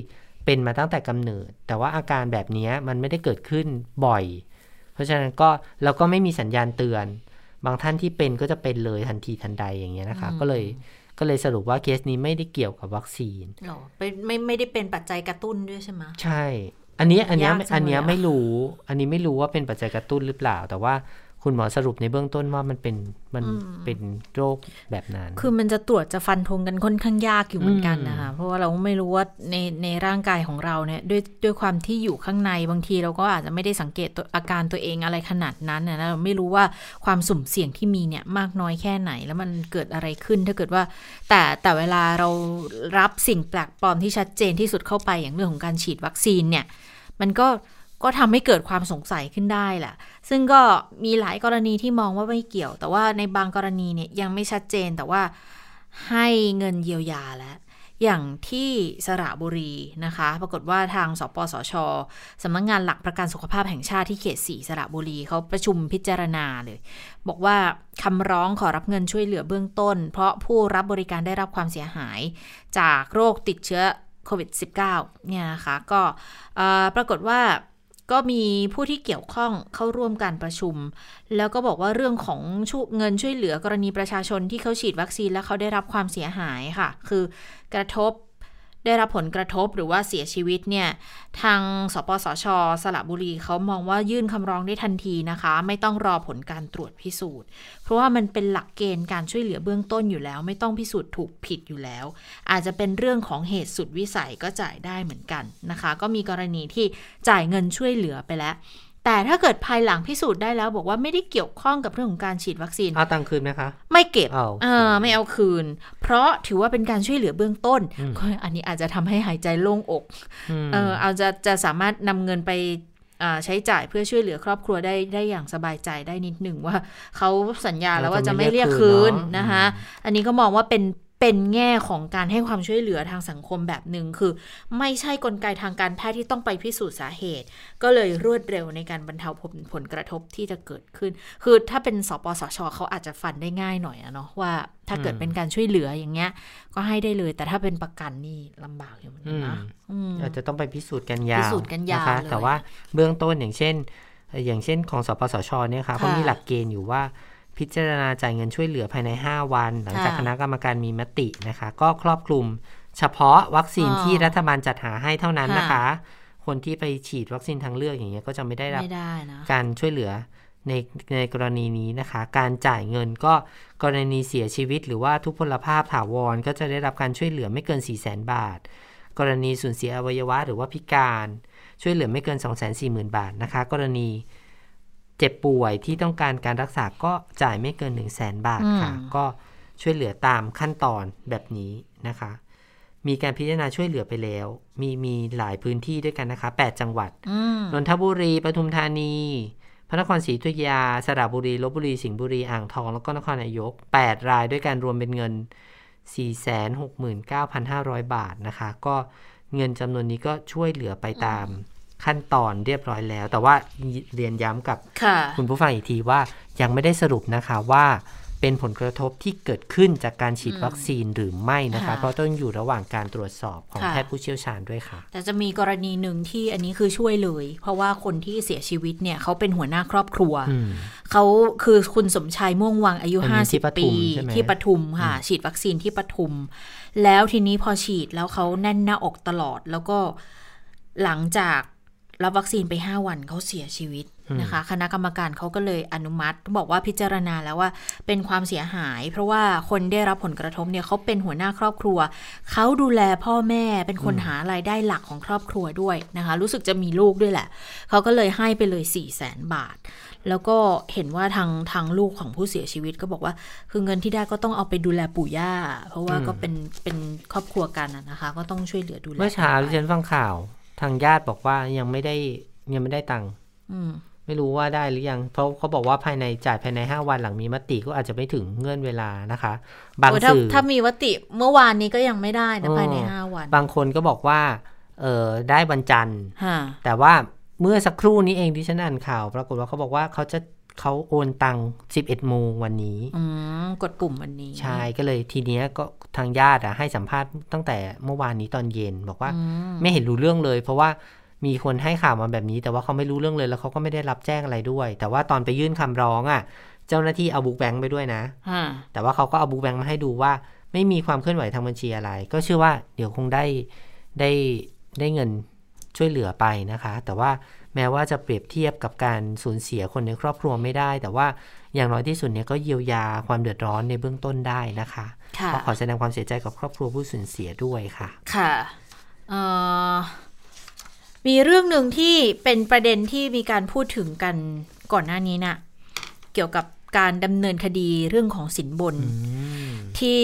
เป็นมาตั้งแต่กำเนิด แต่ว่าอาการแบบนี้มันไม่ได้เกิดขึ้นบ่อย เพราะฉะนั้นก็เราก็ไม่มีสัญญาณเตือน บางท่านที่เป็นก็จะเป็นเลยทันทีทันใดอย่างเงี้ยนะคะ ก็เลยก็เลยสรุปว่าเคสนี้ไม่ได้เกี่ยวกับวัคซีนหรอไม่ไม่ได้เป็นปัจจัยกระตุ้นด้วยใช่ไหมใช่ อันนี้อันนี้อันนี้ไม่รู้ อันนี้ไม่รู้ว่าเป็นปัจจัยกระตุ้นหรือเปล่า แต่ว่า คุณหมอสรุปในเบื้องต้นว่ามันเป็นมันเป็นโรคแบบนั้น คือมันจะตรวจจะฟันธงกันค่อนข้างยากอยู่เหมือนกันนะคะ เพราะว่าเราไม่รู้ว่าในในร่างกายของเราเนี่ยด้วยด้วยความที่อยู่ข้างในบางทีเราก็อาจจะไม่ได้สังเกตตัวอาการตัวเองอะไรขนาดนั้นนะเราไม่รู้ว่าความสุ่มเสี่ยงที่มีเนี่ยมากน้อยแค่ไหน แล้วมันเกิดอะไรขึ้นถ้าเกิดว่า แต่แต่เวลาเรารับสิ่งแปลกปลอมที่ชัดเจนที่สุดเข้าไปอย่างเรื่องของการฉีดวัคซีนเนี่ย มันก็ก็ทำให้เกิดความสงสัยขึ้นได้แหละ ซึ่งก็มีหลายกรณีที่มองว่าไม่เกี่ยว แต่ว่าในบางกรณีเนี่ยยังไม่ชัดเจนแต่ว่าให้เงินเยียวยาแล้ว อย่างที่สระบุรีนะคะ ปรากฏว่าทางสปสชสำนักงงานหลักประกันสุขภาพแห่งชาติที่เขตสีสระบุรีเขาประชุมพิจารณาเลย บอกว่าคำร้องขอรับเงินช่วยเหลือเบื้องต้น เพราะผู้รับบริการได้รับความเสียหาย จากโรคติดเชื้อโควิด -19 เนี่ยนะคะ ก็ปรากฏว่า ก็มีผู้ที่เกี่ยวข้องเข้าร่วมการประชุม แล้วก็บอกว่าเรื่องของเงินช่วยเหลือกรณีประชาชนที่เขาฉีดวัคซีนแล้วเขาได้รับความเสียหายค่ะ คือกระทบ ได้รับผลกระทบหรือว่าเสียชีวิตเนี่ยทางสปสช สระบุรีเขามองว่ายื่นคำร้องได้ทันทีนะคะ ไม่ต้องรอผลการตรวจพิสูจน์ เพราะว่ามันเป็นหลักเกณฑ์การช่วยเหลือเบื้องต้นอยู่แล้ว ไม่ต้องพิสูจน์ถูกผิดอยู่แล้ว อาจจะเป็นเรื่องของเหตุสุดวิสัยก็จ่ายได้เหมือนกันนะคะ ก็มีกรณีที่จ่ายเงินช่วยเหลือไปแล้ว แต่ถ้าเกิดภายหลังพิสูจน์ได้แล้ว บอกว่าไม่ได้เกี่ยวข้องกับเรื่องของการฉีดวัคซีนเอาตังคืนไหมคะ ไม่เก็บเออไม่เอาคืน เพราะถือว่าเป็นการช่วยเหลือเบื้องต้น อันนี้อาจจะทำให้หายใจโล่งอกเออเอาจะจะสามารถนำเงินไปใช้จ่ายเพื่อช่วยเหลือครอบครัวได้ได้อย่างสบายใจได้นิดหนึ่งว่าเขาสัญญาแล้วว่าจะไม่เรียกคืนนะคะอันนี้ก็มองว่าเป็น เป็นแง่ของการให้ความช่วยเหลือทางสังคมแบบหนึ่งคือ ไม่ใช่กลไกทางการแพทย์ที่ต้องไปพิสูจน์สาเหตุ ก็เลยรวดเร็วในการบรรเทาผลผลกระทบที่จะเกิดขึ้น คือถ้าเป็นสปสชเขาอาจจะฟันได้ง่ายหน่อยอะเนาะว่า ถ้าเกิดเป็นการช่วยเหลืออย่างเงี้ย ก็ให้ได้เลย แต่ถ้าเป็นประกันนี่ลำบากอยู่เหมือนกันนะอาจจะต้องไปพิสูจน์กันยาวพิสูจน์กันยาวนะคะแต่ว่าเบื้องต้นอย่างเช่น อย่างเช่นของสปสชเนี่ยค่ะเขามีหลักเกณฑ์อยู่ว่า พิจารณาจ่ายเงินช่วยเหลือภายใน 5 วัน หลังจากคณะกรรมการมีมตินะคะ ก็ครอบคลุมเฉพาะวัคซีนที่รัฐบาลจัดหาให้เท่านั้นนะคะ คนที่ไปฉีดวัคซีนทางเลือกอย่างเงี้ยก็จะไม่ได้รับการช่วยเหลือในในกรณีนี้นะคะ การจ่ายเงินก็กรณีเสียชีวิต หรือว่าทุพพลภาพถาวรก็จะได้รับการช่วยเหลือไม่เกิน 4 0 0 0 0 0 บาท กรณีสูญเสียอวัยวะ หรือว่าพิการ ช่วยเหลือไม่เกิน 2 4 0 0 0 0 บาทนะคะ กรณี เจ็บป่วยที่ต้องการการรักษาก็จ่ายไม่เกิน 1 0 0 0 0แสนบาทค่ะ ก็ช่วยเหลือตามขั้นตอนแบบนี้นะคะ มีการพิจารณาช่วยเหลือไปแล้ว มีมีหลายพื้นที่ด้วยกันนะคะ 8 จังหวัดนนทบุรีปทุมธานี พระนครศรีอยุธยา สระบุรีลบบุรีสิงห์บุรีอ่างทอง แล้วก็นครนายก 8 รายด้วยกันรวมเป็นเงิน 469,500 บาทนะคะ ก็เงินจำนวนนี้ก็ช่วยเหลือไปตาม ขั้นตอนเรียบร้อยแล้ว แต่ว่าเรียนย้ำกับคุณผู้ฟังอีกทีว่ายังไม่ได้สรุปนะคะว่าเป็นผลกระทบที่เกิดขึ้นจากการฉีดวัคซีนหรือไม่นะคะ เพราะต้องอยู่ระหว่างการตรวจสอบของแพทย์ผู้เชี่ยวชาญด้วยค่ะ แต่จะมีกรณีหนึ่งที่อันนี้คือช่วยเลย เพราะว่าคนที่เสียชีวิตเนี่ยเขาเป็นหัวหน้าครอบครัว เขาคือคุณสมชายม่วงวังอายุห้าสิบปี ที่ปทุมค่ะ ฉีดวัคซีนที่ปทุม แล้วทีนี้พอฉีดแล้วเขาแน่นหน้าอกตลอดแล้วก็หลังจาก รับวัคซีนไป 5 วันเขาเสียชีวิตนะคะ คณะกรรมการเขาก็เลยอนุมัติ บอกว่าพิจารณาแล้วว่าเป็นความเสียหาย เพราะว่าคนได้รับผลกระทบเนี่ยเขาเป็นหัวหน้าครอบครัว เขาดูแลพ่อแม่เป็นคนหารายได้หลักของครอบครัวด้วยนะคะ รู้สึกจะมีลูกด้วยแหละ เขาก็เลยให้ไปเลย4ี่แสนบาท แล้วก็เห็นว่าทางทางลูกของผู้เสียชีวิตก็บอกว่า คือเงินที่ได้ก็ต้องเอาไปดูแลปู่ย่า เพราะว่าก็เป็นเป็นครอบครัวกันนะคะ ก็ต้องช่วยเหลือดูแลเมื่อเช้าที่ฉันฟังข่าว ทางญาติบอกว่ายังไม่ได้ยังไม่ได้ตังค์ไม่รู้ว่าได้หรือยัง เพราะเขาบอกว่าภายในจ่ายภายในห้าวันหลังมีมติก็อาจจะไม่ถึงเงื่อนเวลานะคะ บางสื่อถ้ามีมติเมื่อวานนี้ก็ยังไม่ได้นะภายในห้าวัน บางคนก็บอกว่า เออได้วันจันทร์แต่ว่าเมื่อสักครู่นี้เองที่ฉันอ่านข่าว ปรากฏว่าเขาบอกว่าเขาจะ เขาโอนตังสิบเอ็ดโมงวันนี้กดปุ่มวันนี้ ใช่ก็เลยทีเนี้ยก็ทางญาติอะให้สัมภาษณ์ตั้งแต่เมื่อวานนี้ตอนเย็นบอกว่าไม่เห็นรู้เรื่องเลย เพราะว่ามีคนให้ข่าวมาแบบนี้ แต่ว่าเขาไม่รู้เรื่องเลยแล้วเขาก็ไม่ได้รับแจ้งอะไรด้วย แต่ว่าตอนไปยื่นคำร้องอะ่ะเจ้าหน้าที่เอาบุ๊กแบงค์ไปด้วยนะแต่ว่าเขาก็เอาบุ๊กแบงค์มาให้ดูว่า ไม่มีความเคลื่อนไหวทางบัญชีอะไร ก็เชื่อว่าเดี๋ยวคงได้ได้ได้เงินช่วยเหลือไปนะคะ แต่ว่า แม้ว่าจะเปรียบเทียบกับการสูญเสียคนในครอบครัวไม่ได้ แต่ว่าอย่างน้อยที่สุดเนี่ยก็เยียวยาความเดือดร้อนในเบื้องต้นได้นะคะก็ขอแสดงความเสียใจกับครอบครัวผู้สูญเสียด้วยค่ะ ค่ะมีเรื่องหนึ่งที่เป็นประเด็นที่มีการพูดถึงกันก่อนหน้านี้นะ่ะเกี่ยวกับการดำเนินคดีเรื่องของสินบนที่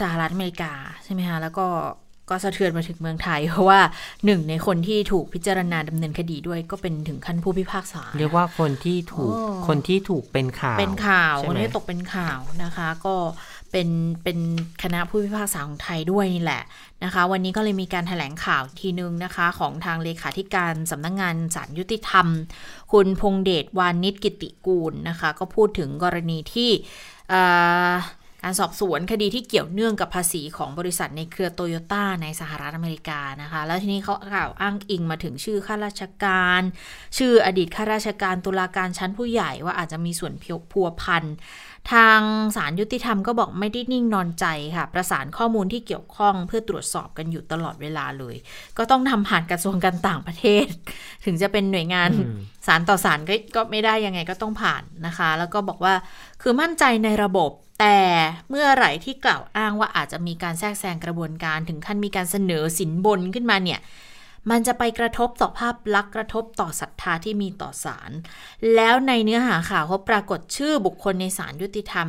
สหรัฐอเมริกาใช่ไหมคะแล้วก็ ก็สะเทือนมาถึงเมืองไทย เพราะว่าหนึ่งในคนที่ถูกพิจารณาดำเนินคดีด้วยก็เป็นถึงขั้นผู้พิพากษา เรียกว่าคนที่ถูกคนที่ถูกเป็นข่าวเป็นข่าวคนที่ตกเป็นข่าวนะคะ ก็เป็นเป็นคณะผู้พิพากษาของไทยด้วยนี่แหละนะคะ วันนี้ก็เลยมีการถแถลงข่าวทีนึงนะคะ ของทางเลขาธิการสำนักงงานศาลยุติธรรม คุณพงเดชวานิชกิติกูลนะคะ ก็พูดถึงกรณีที่ การสอบสวนคดีที่เกี่ยวเนื่องกับภาษีของบริษัทในเครือโตโยต้าในสหรัฐอเมริกานะคะ แล้วทีนี้เขากล่าวอ้างอิงมาถึงชื่อข้าราชการ ชื่ออดีตข้าราชการตุลาการชั้นผู้ใหญ่ว่าอาจจะมีส่วนพัวพันทางสารยุติธรรมก็บอกไม่ได้นิ่งนอนใจค่ะ ประสานข้อมูลที่เกี่ยวข้องเพื่อตรวจสอบกันอยู่ตลอดเวลาเลย ก็ต้องทำผ่านกระทรวงการต่างประเทศ ถึงจะเป็นหน่วยงานสารต่อสารก็ก็ไม่ได้ยังไงก็ต้องผ่านนะคะ แล้วก็บอกว่าคือมั่นใจในระบบ แต่เมื่อไหร่ที่กล่าวอ้างว่าอาจจะมีการแทรกแซงกระบวนการถึงขั้นมีการเสนอสินบนขึ้นมาเนี่ยมันจะไปกระทบต่อภาพลักษณ์กระทบต่อศรัทธาที่มีต่อศาล แล้วในเนื้อหาข่าวเขาปรากฏชื่อบุคคลในศาลยุติธรรม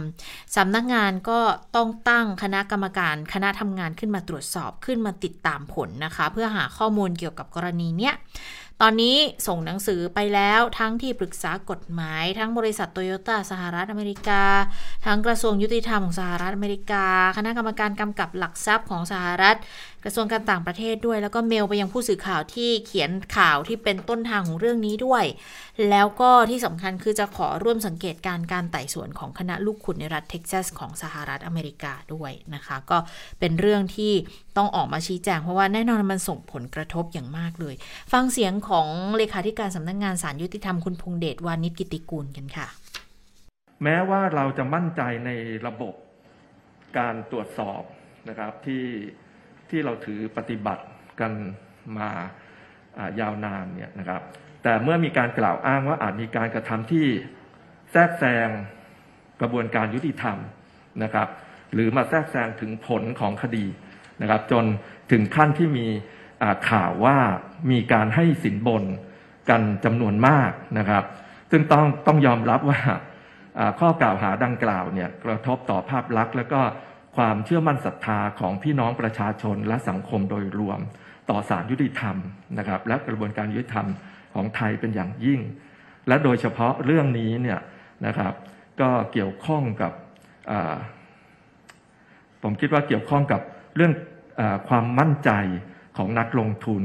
สำนักงานก็ต้องตั้งคณะกรรมการคณะทำงานขึ้นมาตรวจสอบขึ้นมาติดตามผลนะคะ เพื่อหาข้อมูลเกี่ยวกับกรณีเนี้ย ตอนนี้ส่งหนังสือไปแล้วทั้งที่ปรึกษากฎหมาย ทั้งบริษัทโตโยต้าสหรัฐอเมริกา ทั้งกระทรวงยุติธรรมของสหรัฐอเมริกา คณะกรรมการกำกับหลักทรัพย์ของสหรัฐ กระทรวงการต่างประเทศด้วย แล้วก็เมลไปยังผู้สื่อข่าวที่เขียนข่าวที่เป็นต้นทางของเรื่องนี้ด้วย แล้วก็ที่สำคัญคือจะขอร่วมสังเกตการการไต่สวนของคณะลูกขุนในรัฐเท็กซัสของสหรัฐอเมริกาด้วยนะคะ ก็เป็นเรื่องที่ต้องออกมาชี้แจงเพราะว่าแน่นอนมันส่งผลกระทบอย่างมากเลย ฟังเสียงของเลขาธิการสำนักงงานสารยุติธรรมคุณพงเดชวานิชกิติกูลกันค่ะ แม้ว่าเราจะมั่นใจในระบบการตรวจสอบนะครับที่ ที่เราถือปฏิบัติกันมายาวนานเนี่ยนะครับ แต่เมื่อมีการกล่าวอ้างว่าอาจมีการกระทำที่แทรกแซงกระบวนการยุติธรรมนะครับ หรือมาแทรกแซงถึงผลของคดีนะครับ จนถึงขั้นที่มีข่าวว่ามีการให้สินบนกันจำนวนมากนะครับ ซึ่งต้องต้องยอมรับว่าข้อกล่าวหาดังกล่าวเนี่ยกระทบต่อภาพลักษณ์ และก็ ความเชื่อมั่นศรัทธาของพี่น้องประชาชนและสังคมโดยรวม ต่อศาลยุติธรรมนะครับ และกระบวนการยุติธรรมของไทยเป็นอย่างยิ่ง และโดยเฉพาะเรื่องนี้เนี่ยนะครับ ก็เกี่ยวข้องกับผมคิดว่าเกี่ยวข้องกับเรื่องอความมั่นใจของนักลงทุน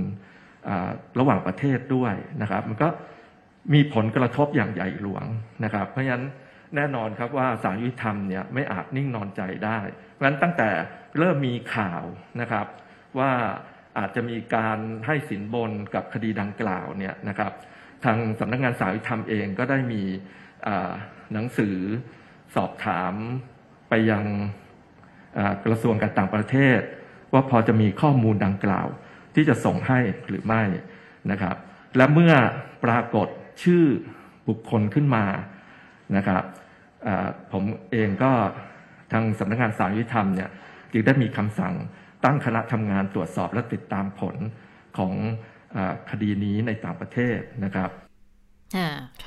ระหว่างประเทศด้วยนะครับ มันก็มีผลกระทบอย่างใหญ่หลวงนะครับ เพราะฉะนั้น แน่นอนครับว่าสารยุติธรรมเนี่ยไม่อาจนิ่งนอนใจได้เพราะฉะนั้นตั้งแต่เริ่มมีข่าวนะครับว่าอาจจะมีการให้สินบนกับคดีดังกล่าวเนี่ยนะครับ ทางสำนักงานสารยุติธรรมเองก็ได้มีหนังสือสอบถามไปยังกระทรวงการต่างประเทศ ว่าพอจะมีข้อมูลดังกล่าว ที่จะส่งให้หรือไม่นะครับ และเมื่อปรากฏชื่อบุคคลขึ้นมา นะครับผมเองก็ทางสำนักงานสารยุติธรรมเนี่ยจึงได้มีคำสั่งตั้งคณะทำงานตรวจสอบและติดตามผลของอคดีนี้ในต่างประเทศนะครับ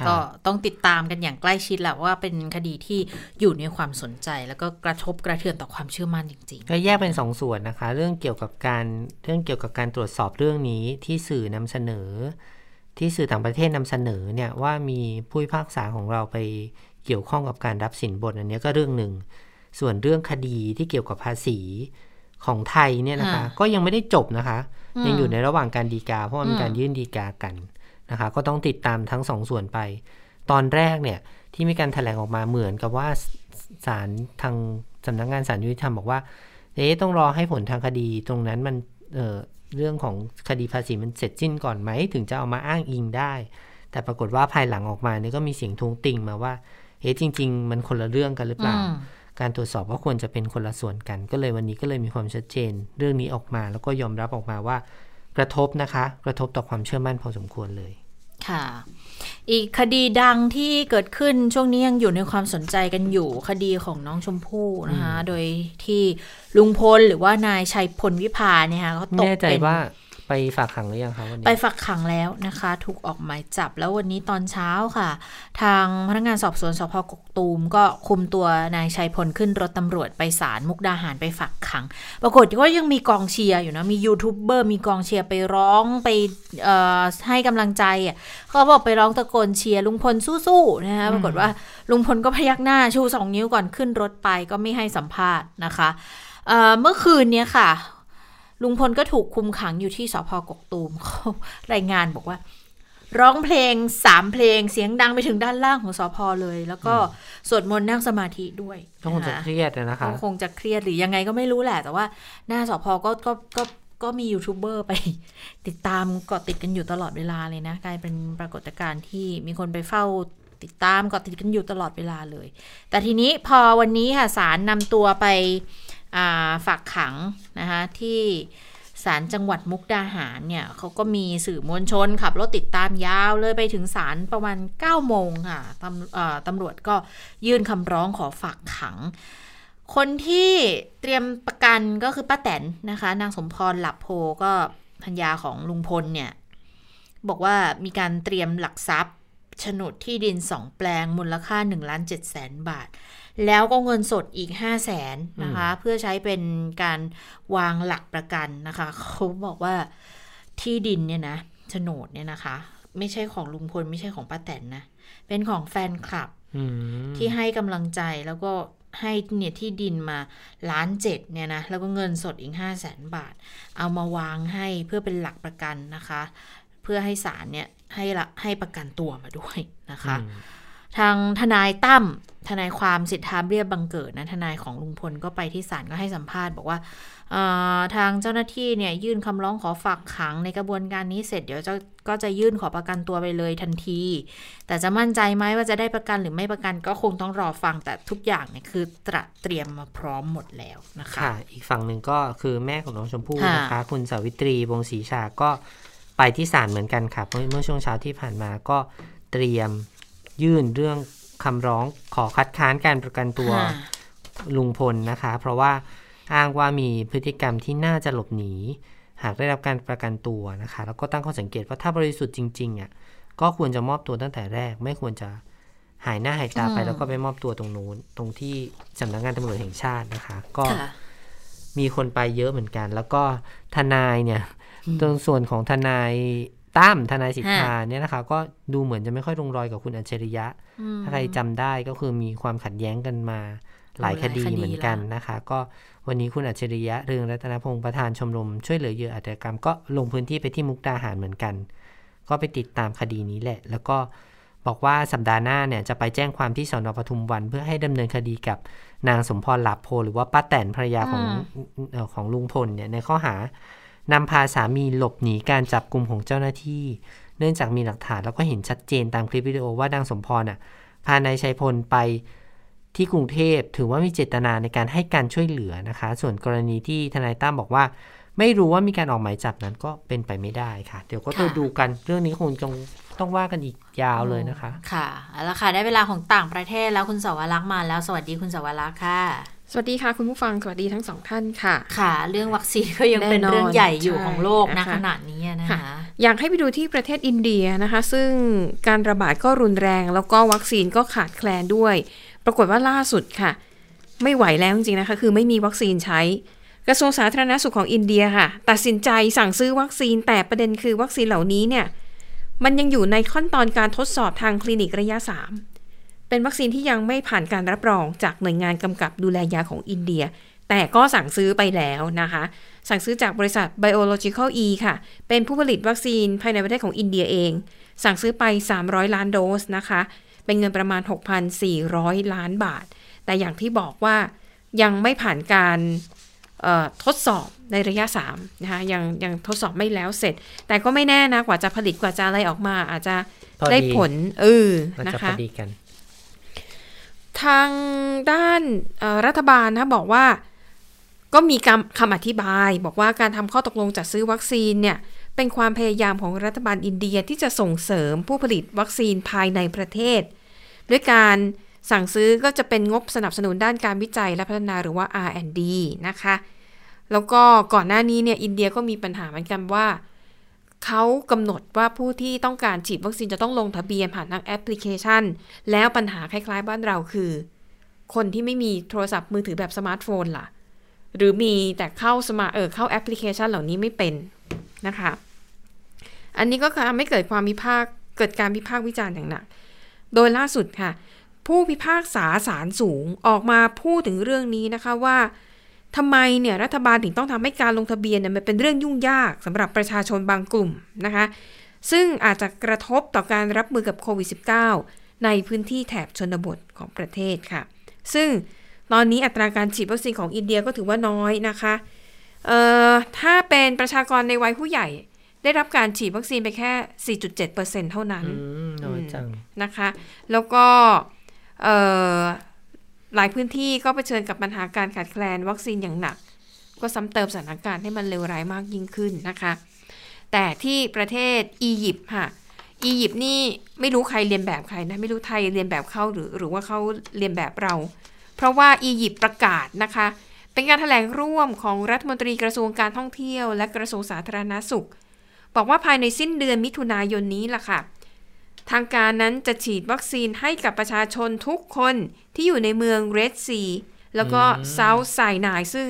ก็ต้องติดตามกันอย่างใกล้ชิดแหละว่าเป็นคดีที่อยู่ในความสนใจ แล้วก็กระทบกระเทือนต่อความเชื่อมั่นจริงๆ ก็แยกเป็นสองส่วนนะคะ เรื่องเกี่ยวกับการเรื่องเกี่ยวกับการตรวจสอบเรื่องนี้ที่สื่อนำเสนอ ที่สื่อต่างประเทศนำเสนอเนี่ยว่ามีผู้พิพากษาของเราไปเกี่ยวข้องกับการรับสินบนอันนี้ก็เรื่องหนึ่ง ส่วนเรื่องคดีที่เกี่ยวกับภาษีของไทยเนี่ยนะคะ ก็ยังไม่ได้จบนะคะ ยังอยู่ในระหว่างการดีกา เพราะมันการยื่นดีกากันนะคะ ก็ต้องติดตามทั้งสองส่วนไป ตอนแรกเนี่ยที่มีการถแถลงออกมาเหมือนกับว่าศาลทางสำนักงงานศาลยุติธรรมบอกว่าเอ๊ต้องรอให้ผลทางคดีตรงนั้นมันเเรื่องของคดีภาษีมันเสร็จสิ้นก่อนไหม ถึงจะเอามาอ้างอิงได้ แต่ปรากฏว่าภายหลังออกมาเนี่ยก็มีเสียงทวงติงมาว่าเฮ้จริง ๆ มันคนละเรื่องกันหรือเปล่า การตรวจสอบว่าควรจะเป็นคนละส่วนกัน ก็เลยวันนี้ก็เลยมีความชัดเจน เรื่องนี้ออกมาแล้วก็ยอมรับออกมาว่ากระทบนะคะ กระทบต่อความเชื่อมั่นพอสมควรเลย ค่ะ อีกคดีดังที่เกิดขึ้นช่วงนี้ยังอยู่ในความสนใจกันอยู่คดีของน้องชมพู่นะคะ โดยที่ลุงพลหรือว่านายชัยพลวิพาเนี่ยค่ะเขาตกเป็นว่า ไปฝากขังหรือยังคะวันนี้ไปฝากขังแล้วนะคะ ถูกออกหมายจับแล้ววันนี้ตอนเช้าค่ะ ทางพนักงานสอบสวนสพกกตูมก็คุมตัวนายชัยพลขึ้นรถตำรวจไปศาลมุกดาหารไปฝากขัง ปรากฏว่ายังมีกองเชียร์อยู่นะมียูทูบเบอร์มีกองเชียร์ไปร้องไปให้กำลังใจอะเขาบอกไปร้องตะโกนเชียร์ลุงพลสู้ๆนะคะปรากฏว่าลุงพลก็พยักหน้าชูสองนิ้วก่อนขึ้นรถไปก็ไม่ให้สัมภาษณ์นะคะเมื่อคืนนี้ค่ะ ลุงพลก็ถูกคุมขังอยู่ที่สพกกตูมเขารายงานบอกว่า ร้องเพลงสามเพลงเสียงดังไปถึงด้านล่างของสอพอเลย แล้วก็สวดมนต์นั่งสมาธิด้วยก็คงจะเครียดนะคะก็คงจะเครียดหรือยังไงก็ไม่รู้แหละ แต่ว่าหน้าสอพอก็ก็ก็ก็มียูทูบเบอร์ไป ติดตามเกาะติดกันอยู่ตลอดเวลาเลยนะ กลายเป็นปรากฏการณ์ที่มีคนไปเฝ้าติดตามเกาะติดกันอยู่ตลอดเวลาเลย แต่ทีนี้พอวันนี้ค่ะศาลนำตัวไป ฝากขังนะคะที่ศาลจังหวัดมุกดาหารเนี่ยเขาก็มีสื่อมวลชนขับรถติดตามยาวเลยไปถึงศาลประมาณ9โมงค่ะตำตำรวจก็ยื่นคำร้องขอฝากขัง คนที่เตรียมประกันก็คือป้าแตนนะคะ นางสมพรหลับโพก็พัญญาของลุงพลเนี่ย บอกว่ามีการเตรียมหลักทรัพย์โฉนดที่ดินสองแปลงมูลค่า1ล้าน7แสนบาท แล้วก็เงินสดอีก 5 0 0แสนนะคะ เพื่อใช้เป็นการวางหลักประกันนะคะ เขาบอกว่าที่ดินเนี่ยนะโฉนดเนี่ยนะคะ ไม่ใช่ของลุงพลไม่ใช่ของป้าแตนนะ เป็นของแฟนคลับที่ให้กำลังใจแล้วก็ให้เนี่ยที่ดินมาล้านเจ็ดเนี่ยนะแล้วก็เงินสดอีกห้าแสนบาท เอามาวางให้เพื่อเป็นหลักประกันนะคะ เพื่อให้ศาลเนี่ยให้ละให้ประกันตัวมาด้วยนะคะ ทางทนายตั้มทนายความสิทธาเรียบบังเกิดนะทนายของลุงพลก็ไปที่ศาลก็ให้สัมภาษณ์บอกว่าทางเจ้าหน้าที่เนี่ยยื่นคำร้องขอฝากขังในกระบวนการนี้เสร็จเดี๋ยวจะก็จะยื่นขอประกันตัวไปเลยทันที แต่จะมั่นใจไหมว่าจะได้ประกันหรือไม่ประกันก็คงต้องรอฟังแต่ทุกอย่างเนี่ยคือตระเตรียมมาพร้อมหมดแล้วนะคะค่ะอีกฝั่งหนึ่งก็คือแม่ของน้องชมพู่นะคะ คุณสาวิตรีวงศรีชาก็ไปที่ศาลเหมือนกันค่ะเมื่อช่วงเช้าที่ผ่านมาก็เตรียม ยื่นเรื่องคำร้องขอคัดค้านการประกันตัวลุงพลนะคะ เพราะว่าอ้างว่ามีพฤติกรรมที่น่าจะหลบหนี หากได้รับการประกันตัวนะคะ แล้วก็ตั้งข้อสังเกตว่าถ้าบริสุทธิ์จริงๆอะก็ควรจะมอบตัวตั้งแต่แรก ไม่ควรจะหายหน้าหายตาไปแล้วก็ไปมอบตัวตรงนู้นตรงที่สำนักงานตำรวจแห่งชาตินะคะ ก็มีคนไปเยอะเหมือนกัน แล้วก็ทนายเนี่ยตรงส่วนของทนาย ตั้มทนายสิทธาเนี่ยนะคะ ก็ดูเหมือนจะไม่ค่อยลงรอยกับคุณอัจฉริยะ ถ้าใครจำได้ก็คือมีความขัดแย้งกันมาหลายคดีเหมือนกันนะคะ ก็วันนี้คุณอัจฉริยะเรืองรัตนพงศ์ประธานชมรมช่วยเหลือเหยื่ออาชญากรรมก็ลงพื้นที่ไปที่มุกดาหารเหมือนกัน ก็ไปติดตามคดีนี้แหละ แล้วก็บอกว่าสัปดาห์หน้าเนี่ยจะไปแจ้งความที่สอนอปทุมวัน เพื่อให้ดำเนินคดีกับนางสมพรหลับโพหรือว่าป้าแตนภรรยาของของลุงพลเนี่ยในข้อหา นำพาสามีหลบหนีการจับกลุ่มของเจ้าหน้าที่ เนื่องจากมีหลักฐานแล้วก็เห็นชัดเจนตามคลิปวิดีโอว่านางสมพรอะพานายชัยพลไปที่กรุงเทพถือว่ามีเจตนาในการให้การช่วยเหลือนะคะ ส่วนกรณีที่ทนายตั้มบอกว่า ไม่รู้ว่ามีการออกหมายจับนั้นก็เป็นไปไม่ได้ค่ะ เดี๋ยวก็ต้องดูกันเรื่องนี้คงต้องต้องว่ากันอีกยาวเลยนะคะ ค่ะแล้วค่ะ ได้เวลาของต่างประเทศแล้วคุณสวรักษ์มาแล้วสวัสดีคุณสวรักษ์ค่ะ สวัสดีค่ะ คุณผู้ฟังสวัสดีทั้งสองท่านค่ะ ค่ะ เรื่องวัคซีนก็ยังเป็นเรื่องใหญ่อยู่ของโลกนะขณะนี้นะคะอยากให้ไปดูที่ประเทศอินเดียนะคะ ซึ่งการระบาดก็รุนแรง แล้วก็วัคซีนก็ขาดแคลนด้วย ปรากฏว่าล่าสุดค่ะ ไม่ไหวแล้วจริงๆนะคะ คือไม่มีวัคซีนใช้ กระทรวงสาธารณสุขของอินเดียค่ะ ตัดสินใจสั่งซื้อวัคซีนแต่ประเด็นคือวัคซีนเหล่านี้เนี่ยมันยังอยู่ในขั้นตอนการทดสอบทางคลินิกระยะ3 เป็นวัคซีนที่ยังไม่ผ่านการรับรองจากหน่วยงานกำกับดูแลยาของอินเดีย แต่ก็สั่งซื้อไปแล้วนะคะ สั่งซื้อจากบริษัท Biological E ค่ะ เป็นผู้ผลิตวัคซีนภายในประเทศของอินเดียเอง สั่งซื้อไป 300 ล้านโดสนะคะ เป็นเงินประมาณ 6,400 ล้านบาท แต่อย่างที่บอกว่ายังไม่ผ่านการทดสอบในระยะ3นะคะยังยังทดสอบไม่แล้วเสร็จ แต่ก็ไม่แน่นะ กว่าจะผลิตกว่าจะอะไรออกมา อาจจะได้ผลเออนะคะ ทางด้านรัฐบาลนะบอกว่าก็มีคำอธิบายบอกว่าการทำข้อตกลงจัดซื้อวัคซีนเนี่ยเป็นความพยายามของรัฐบาลอินเดียที่จะส่งเสริมผู้ผลิตวัคซีนภายในประเทศ ด้วยการสั่งซื้อก็จะเป็นงบสนับสนุนด้านการวิจัยและพัฒนาหรือว่า R&D นะคะ แล้วก็ก่อนหน้านี้เนี่ยอินเดียก็มีปัญหาเหมือนกันว่า เขากำหนดว่าผู้ที่ต้องการฉีดวัคซีนจะต้องลงทะเบียนผ่านทางแอปพลิเคชัน แล้วปัญหาคล้าย ๆ บ้านเราคือ คนที่ไม่มีโทรศัพท์มือถือแบบสมาร์ทโฟนล่ะ หรือมีแต่เข้าสมาเออเข้าแอปพลิเคชันเหล่านี้ไม่เป็นนะคะ อันนี้ก็ทำให้เกิดความวิพากเกิดการวิพากษ์วิจารณ์อย่างหนัก โดยล่าสุดค่ะ ผู้พิพากษาศาลสูงออกมาพูดถึงเรื่องนี้นะคะว่า ทำไมเนี่ยรัฐบาลถึงต้องทำให้การลงทะเบียนเนี่ยมันเป็นเรื่องยุ่งยากสำหรับประชาชนบางกลุ่มนะคะ ซึ่งอาจจะกระทบต่อการรับมือกับโควิด -19 ในพื้นที่แถบชนบทของประเทศค่ะ ซึ่งตอนนี้อัตราการฉีดวัคซีนของอินเดียก็ถือว่าน้อยนะคะเอ่อถ้าเป็นประชากรในวัยผู้ใหญ่ ได้รับการฉีดวัคซีนไปแค่ 4.7%เท่านั้นอืมน้อยจังนะคะ แล้วก็เอ่อ หลายพื้นที่ก็เผชิญกับปัญหาการขาดแคลนวัคซีนอย่างหนัก ก็ซ้ำเติมสถานการณ์ให้มันเลวร้ายมากยิ่งขึ้นนะคะ แต่ที่ประเทศอียิปต์ค่ะอียิปต์นี่ไม่รู้ใครเรียนแบบใครนะไม่รู้ไทยเรียนแบบเขาหรือหรือว่าเขาเรียนแบบเรา เพราะว่าอียิปต์ประกาศนะคะ เป็นการถแถลงร่วมของรัฐมนตรีกระทรวงการท่องเที่ยว และกระทรวงสาธารณาสุข บอกว่าภายในสิ้นเดือนมิถุนายนนี้ล่ะค่ะ ทางการนั้นจะฉีดวัคซีนให้กับประชาชนทุกคนที่อยู่ในเมืองเรดซีแล้วก็เซาท์ไซนายซึ่ง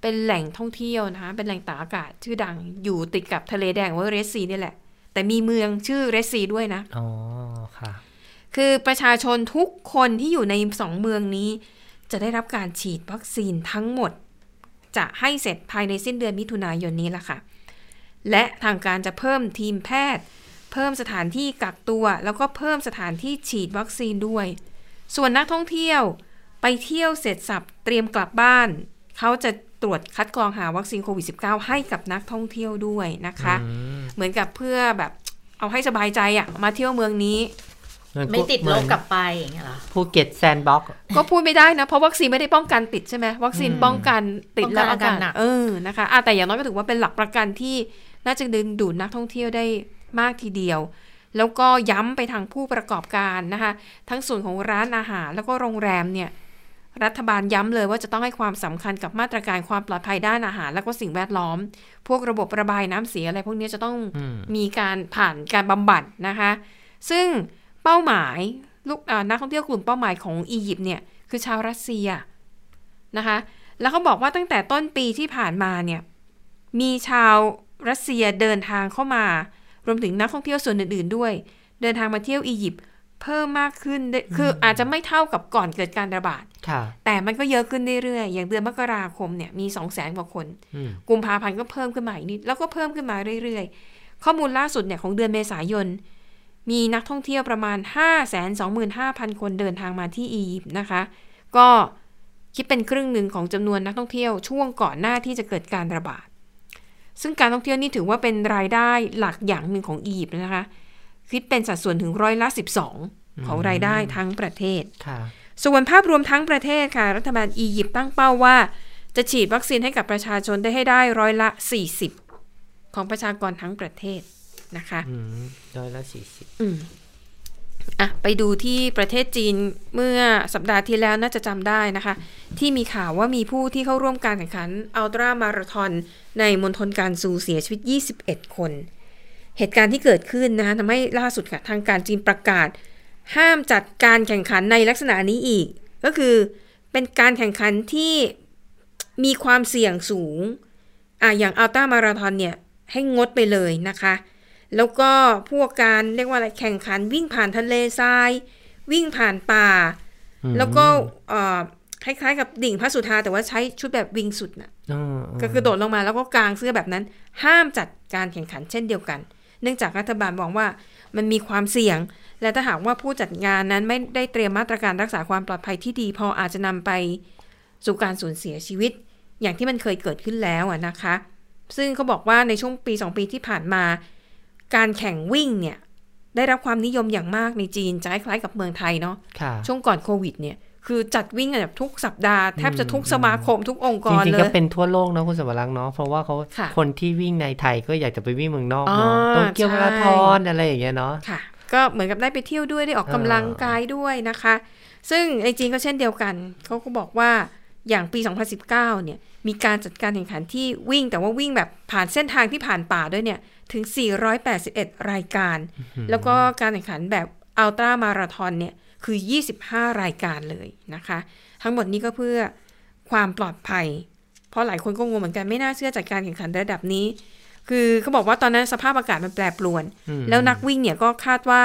เป็นแหล่งท่องเที่ยวนะคะ เป็นแหล่งตากอากาศชื่อดังอยู่ติดกับทะเลแดงว่าเรดซีนี่แหละ แต่มีเมืองชื่อเรดซีด้วยนะ อ๋อ ค่ะ คือประชาชนทุกคนที่อยู่ในสองเมืองนี้ จะได้รับการฉีดวัคซีนทั้งหมด จะให้เสร็จภายในสิ้นเดือนมิถุนายนนี้ละค่ะ และทางการจะเพิ่มทีมแพทย์ เพิ่มสถานที่กักตัว แล้วก็เพิ่มสถานที่ฉีดวัคซีนด้วย ส่วนนักท่องเที่ยวไปเที่ยวเสร็จสรรพเตรียมกลับบ้าน เขาจะตรวจคัดกรองหาวัคซีนโควิด -19 ให้กับนักท่องเที่ยวด้วยนะคะ เหมือนกับเพื่อแบบเอาให้สบายใจอะมาเที่ยวเมืองนี้ไม่ติดโรคกลับไปอย่างเงี้ยเหรอภูเก็ตแซนด์บ็อกซ์ก็พูดไม่ได้นะ เพราะวัคซีนไม่ได้ป้องกันติดใช่ไหมวัคซีนป้องกันติดป้องกันแล้วอาอาการการหนักเออนะคะอะแต่อย่างน้อยก็ถือว่าเป็นหลักประกันที่น่าจะดึงดูดนักท่องเที่ยวได้ มากทีเดียว แล้วก็ย้ำไปทางผู้ประกอบการนะคะ ทั้งส่วนของร้านอาหารแล้วก็โรงแรมเนี่ยรัฐบาลย้ำเลยว่าจะต้องให้ความสำคัญกับมาตรการความปลอดภัยด้านอาหาร แล้วก็สิ่งแวดล้อม พวกระบบระบายน้ำเสียอะไรพวกนี้จะต้องอืมมีการผ่านการบำบัดนะคะ ซึ่งเป้าหมายลูกอ่านักท่องเที่ยวกลุ่มเป้าหมายของอียิปต์เนี่ยคือชาวรัสเซียนะคะ แล้วเขาบอกว่าตั้งแต่ต้นปีที่ผ่านมาเนี่ยมีชาวรัสเซียเดินทางเข้ามา รวมถึงนักท่องเที่ยวส่วนอื่นๆด้วย เดินทางมาเที่ยวอียิปต์เพิ่มมากขึ้นได้คืออาจจะไม่เท่ากับก่อนเกิดการระบาดค่ะแต่มันก็เยอะขึ้นเรื่อยๆ อย่างเดือนมกราคมเนี่ยมี2 0 0 0 0 0กว่าคนอืมกุมภาพันธ์ก็เพิ่มขึ้นมาอีกนิด แล้วก็เพิ่มขึ้นมาเรื่อยๆ ข้อมูลล่าสุดเนี่ยของเดือนเมษายน มีนักท่องเที่ยวประมาณ 525,000 คนเดินทางมาที่อียิปต์นะคะ ก็คิดเป็นครึ่งหนึ่งของจำนวนนักท่องเที่ยวช่วงก่อนหน้าที่จะเกิดการระบาด ซึ่งการท่องเที่ยวนี่ถือว่าเป็นรายได้หลักอย่างหนึ่งของอียิปต์นะคะ คิดเป็นสัดส่วนถึงร้อยละ 12 ของรายได้ทั้งประเทศค่ะส่วนภาพรวมทั้งประเทศค่ะ รัฐบาลอียิปต์ตั้งเป้าว่า จะฉีดวัคซีนให้กับประชาชนได้ให้ได้ร้อยละ 40 ของประชากรทั้งประเทศนะคะอืมร้อยละสี่สิบอืม อะไปดูที่ประเทศจีนเมื่อสัปดาห์ที่แล้วน่าจะจำได้นะคะ ที่มีข่าวว่ามีผู้ที่เข้าร่วมการแข่งขันอัลตร้ามาราธอนในมณฑลการซูเสียชีวิต 21 คน เหตุการณ์ที่เกิดขึ้นนะคะทำให้ล่าสุดค่ะทางการจีนประกาศ ห้ามจัดการแข่งขันในลักษณะนี้อีก ก็คือเป็นการแข่งขันที่มีความเสี่ยงสูงอะอย่างอัลต้ามาราธอนเนี่ยให้งดไปเลยนะคะ แล้วก็พวกการเรียกว่าอะไรแข่งขันวิ่งผ่านทะเลทราย วิ่งผ่านป่า แล้วก็เอ่อคล้ายๆ กับดิ่งพระสุธาแต่ว่าใช้ชุดแบบวิงสุดน่ะอ๋อก็คือโดดลงมาแล้วก็กางเสื้อแบบนั้น ห้ามจัดการแข่งขันเช่นเดียวกัน เนื่องจากรัฐบาลบอกว่ามันมีความเสี่ยง และถ้าหากว่าผู้จัดงานนั้นไม่ได้เตรียมมาตรการรักษาความปลอดภัยที่ดี พออาจจะนำไปสู่การสูญเสียชีวิต อย่างที่มันเคยเกิดขึ้นแล้วอะนะคะ ซึ่งเขาบอกว่าในช่วงปี 2 ปีที่ผ่านมา การแข่งวิ่งเนี่ย ได้รับความนิยมอย่างมากในจีนจะคล้ายๆกับเมืองไทยเนาะค่ะช่วงก่อนโควิดเนี่ยคือจัดวิ่งกันแบบทุกสัปดาห์แทบจะทุกสมาคมทุกองค์กจรริงเลๆก็ยเป็นทั่วโลกนะคุณสวรักษ์เนาะเพราะว่าเขาค่ะคนที่วิ่งในไทยก็อยากจะไปวิ่งเมืองนอกเนาะอ่าโตเกียวใช่มาราธอนอะไรอย่างเงี้ยเนาะค่ะ ก็เหมือนกับได้ไปเที่ยวด้วยได้ออกกำลังกายด้วยนะคะ ซึ่งในจีนก็เช่นเดียวกันเขาก็บอกว่าอย่างปี 2019 เนี่ยมีการจัดการแข่งขันที่วิ่งแต่ว่าวิ่งแบบผ่านเส้นทางที่ผ่านป่าด้วยเนี่ย ถึง 481 รายการ แล้วก็การแข่งขันแบบอัลตร้ามาราธอนเนี่ย คือ 25 รายการเลยนะคะ ทั้งหมดนี้ก็เพื่อความปลอดภัย เพราะหลายคนก็งงเหมือนกันไม่น่าเชื่อจัดการแข่งขันระดับนี้ คือเขาบอกว่าตอนนั้นสภาพอากาศมันแปรปรวนอืมแล้วนักวิ่งเนี่ยก็คาดว่า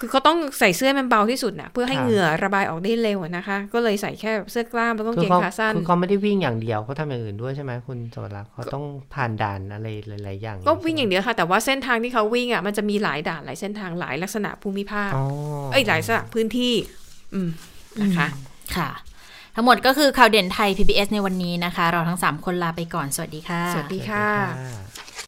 คือเขาต้องใส่เสื้อมันเบาที่สุดนะเพื่อให้ค่ะเหงื่อระบายออกได้เร็วอะนะคะ ก็เลยใส่แค่เสื้อกล้ามแล้วก็กางคืเกงเขาขาสั้นคือเขาไม่ได้วิ่งอย่างเดียวเขาทำอย่างอื่นด้วยใช่ไหมคุณสวรักษ์เขาต้องผ่านด่านอะไรหลาย ๆ อย่าง ก็วิ่งอย่างเดียวค่ะ แต่ว่าเส้นทางที่เขาวิ่งอะมันจะมีหลายด่านหลายเส้นทางหลายลักษณะภูมิภาคอ๋อเอ้ยหลายลักษณะพื้นที่ อืมนะคะ ค่ะ ทั้งหมดก็คือข่าวเด่นไทย PBS ในวันนี้นะคะ เราทั้ง 3 คนลาไปก่อนสวัสดีค่ะ สวัสดีค่ะ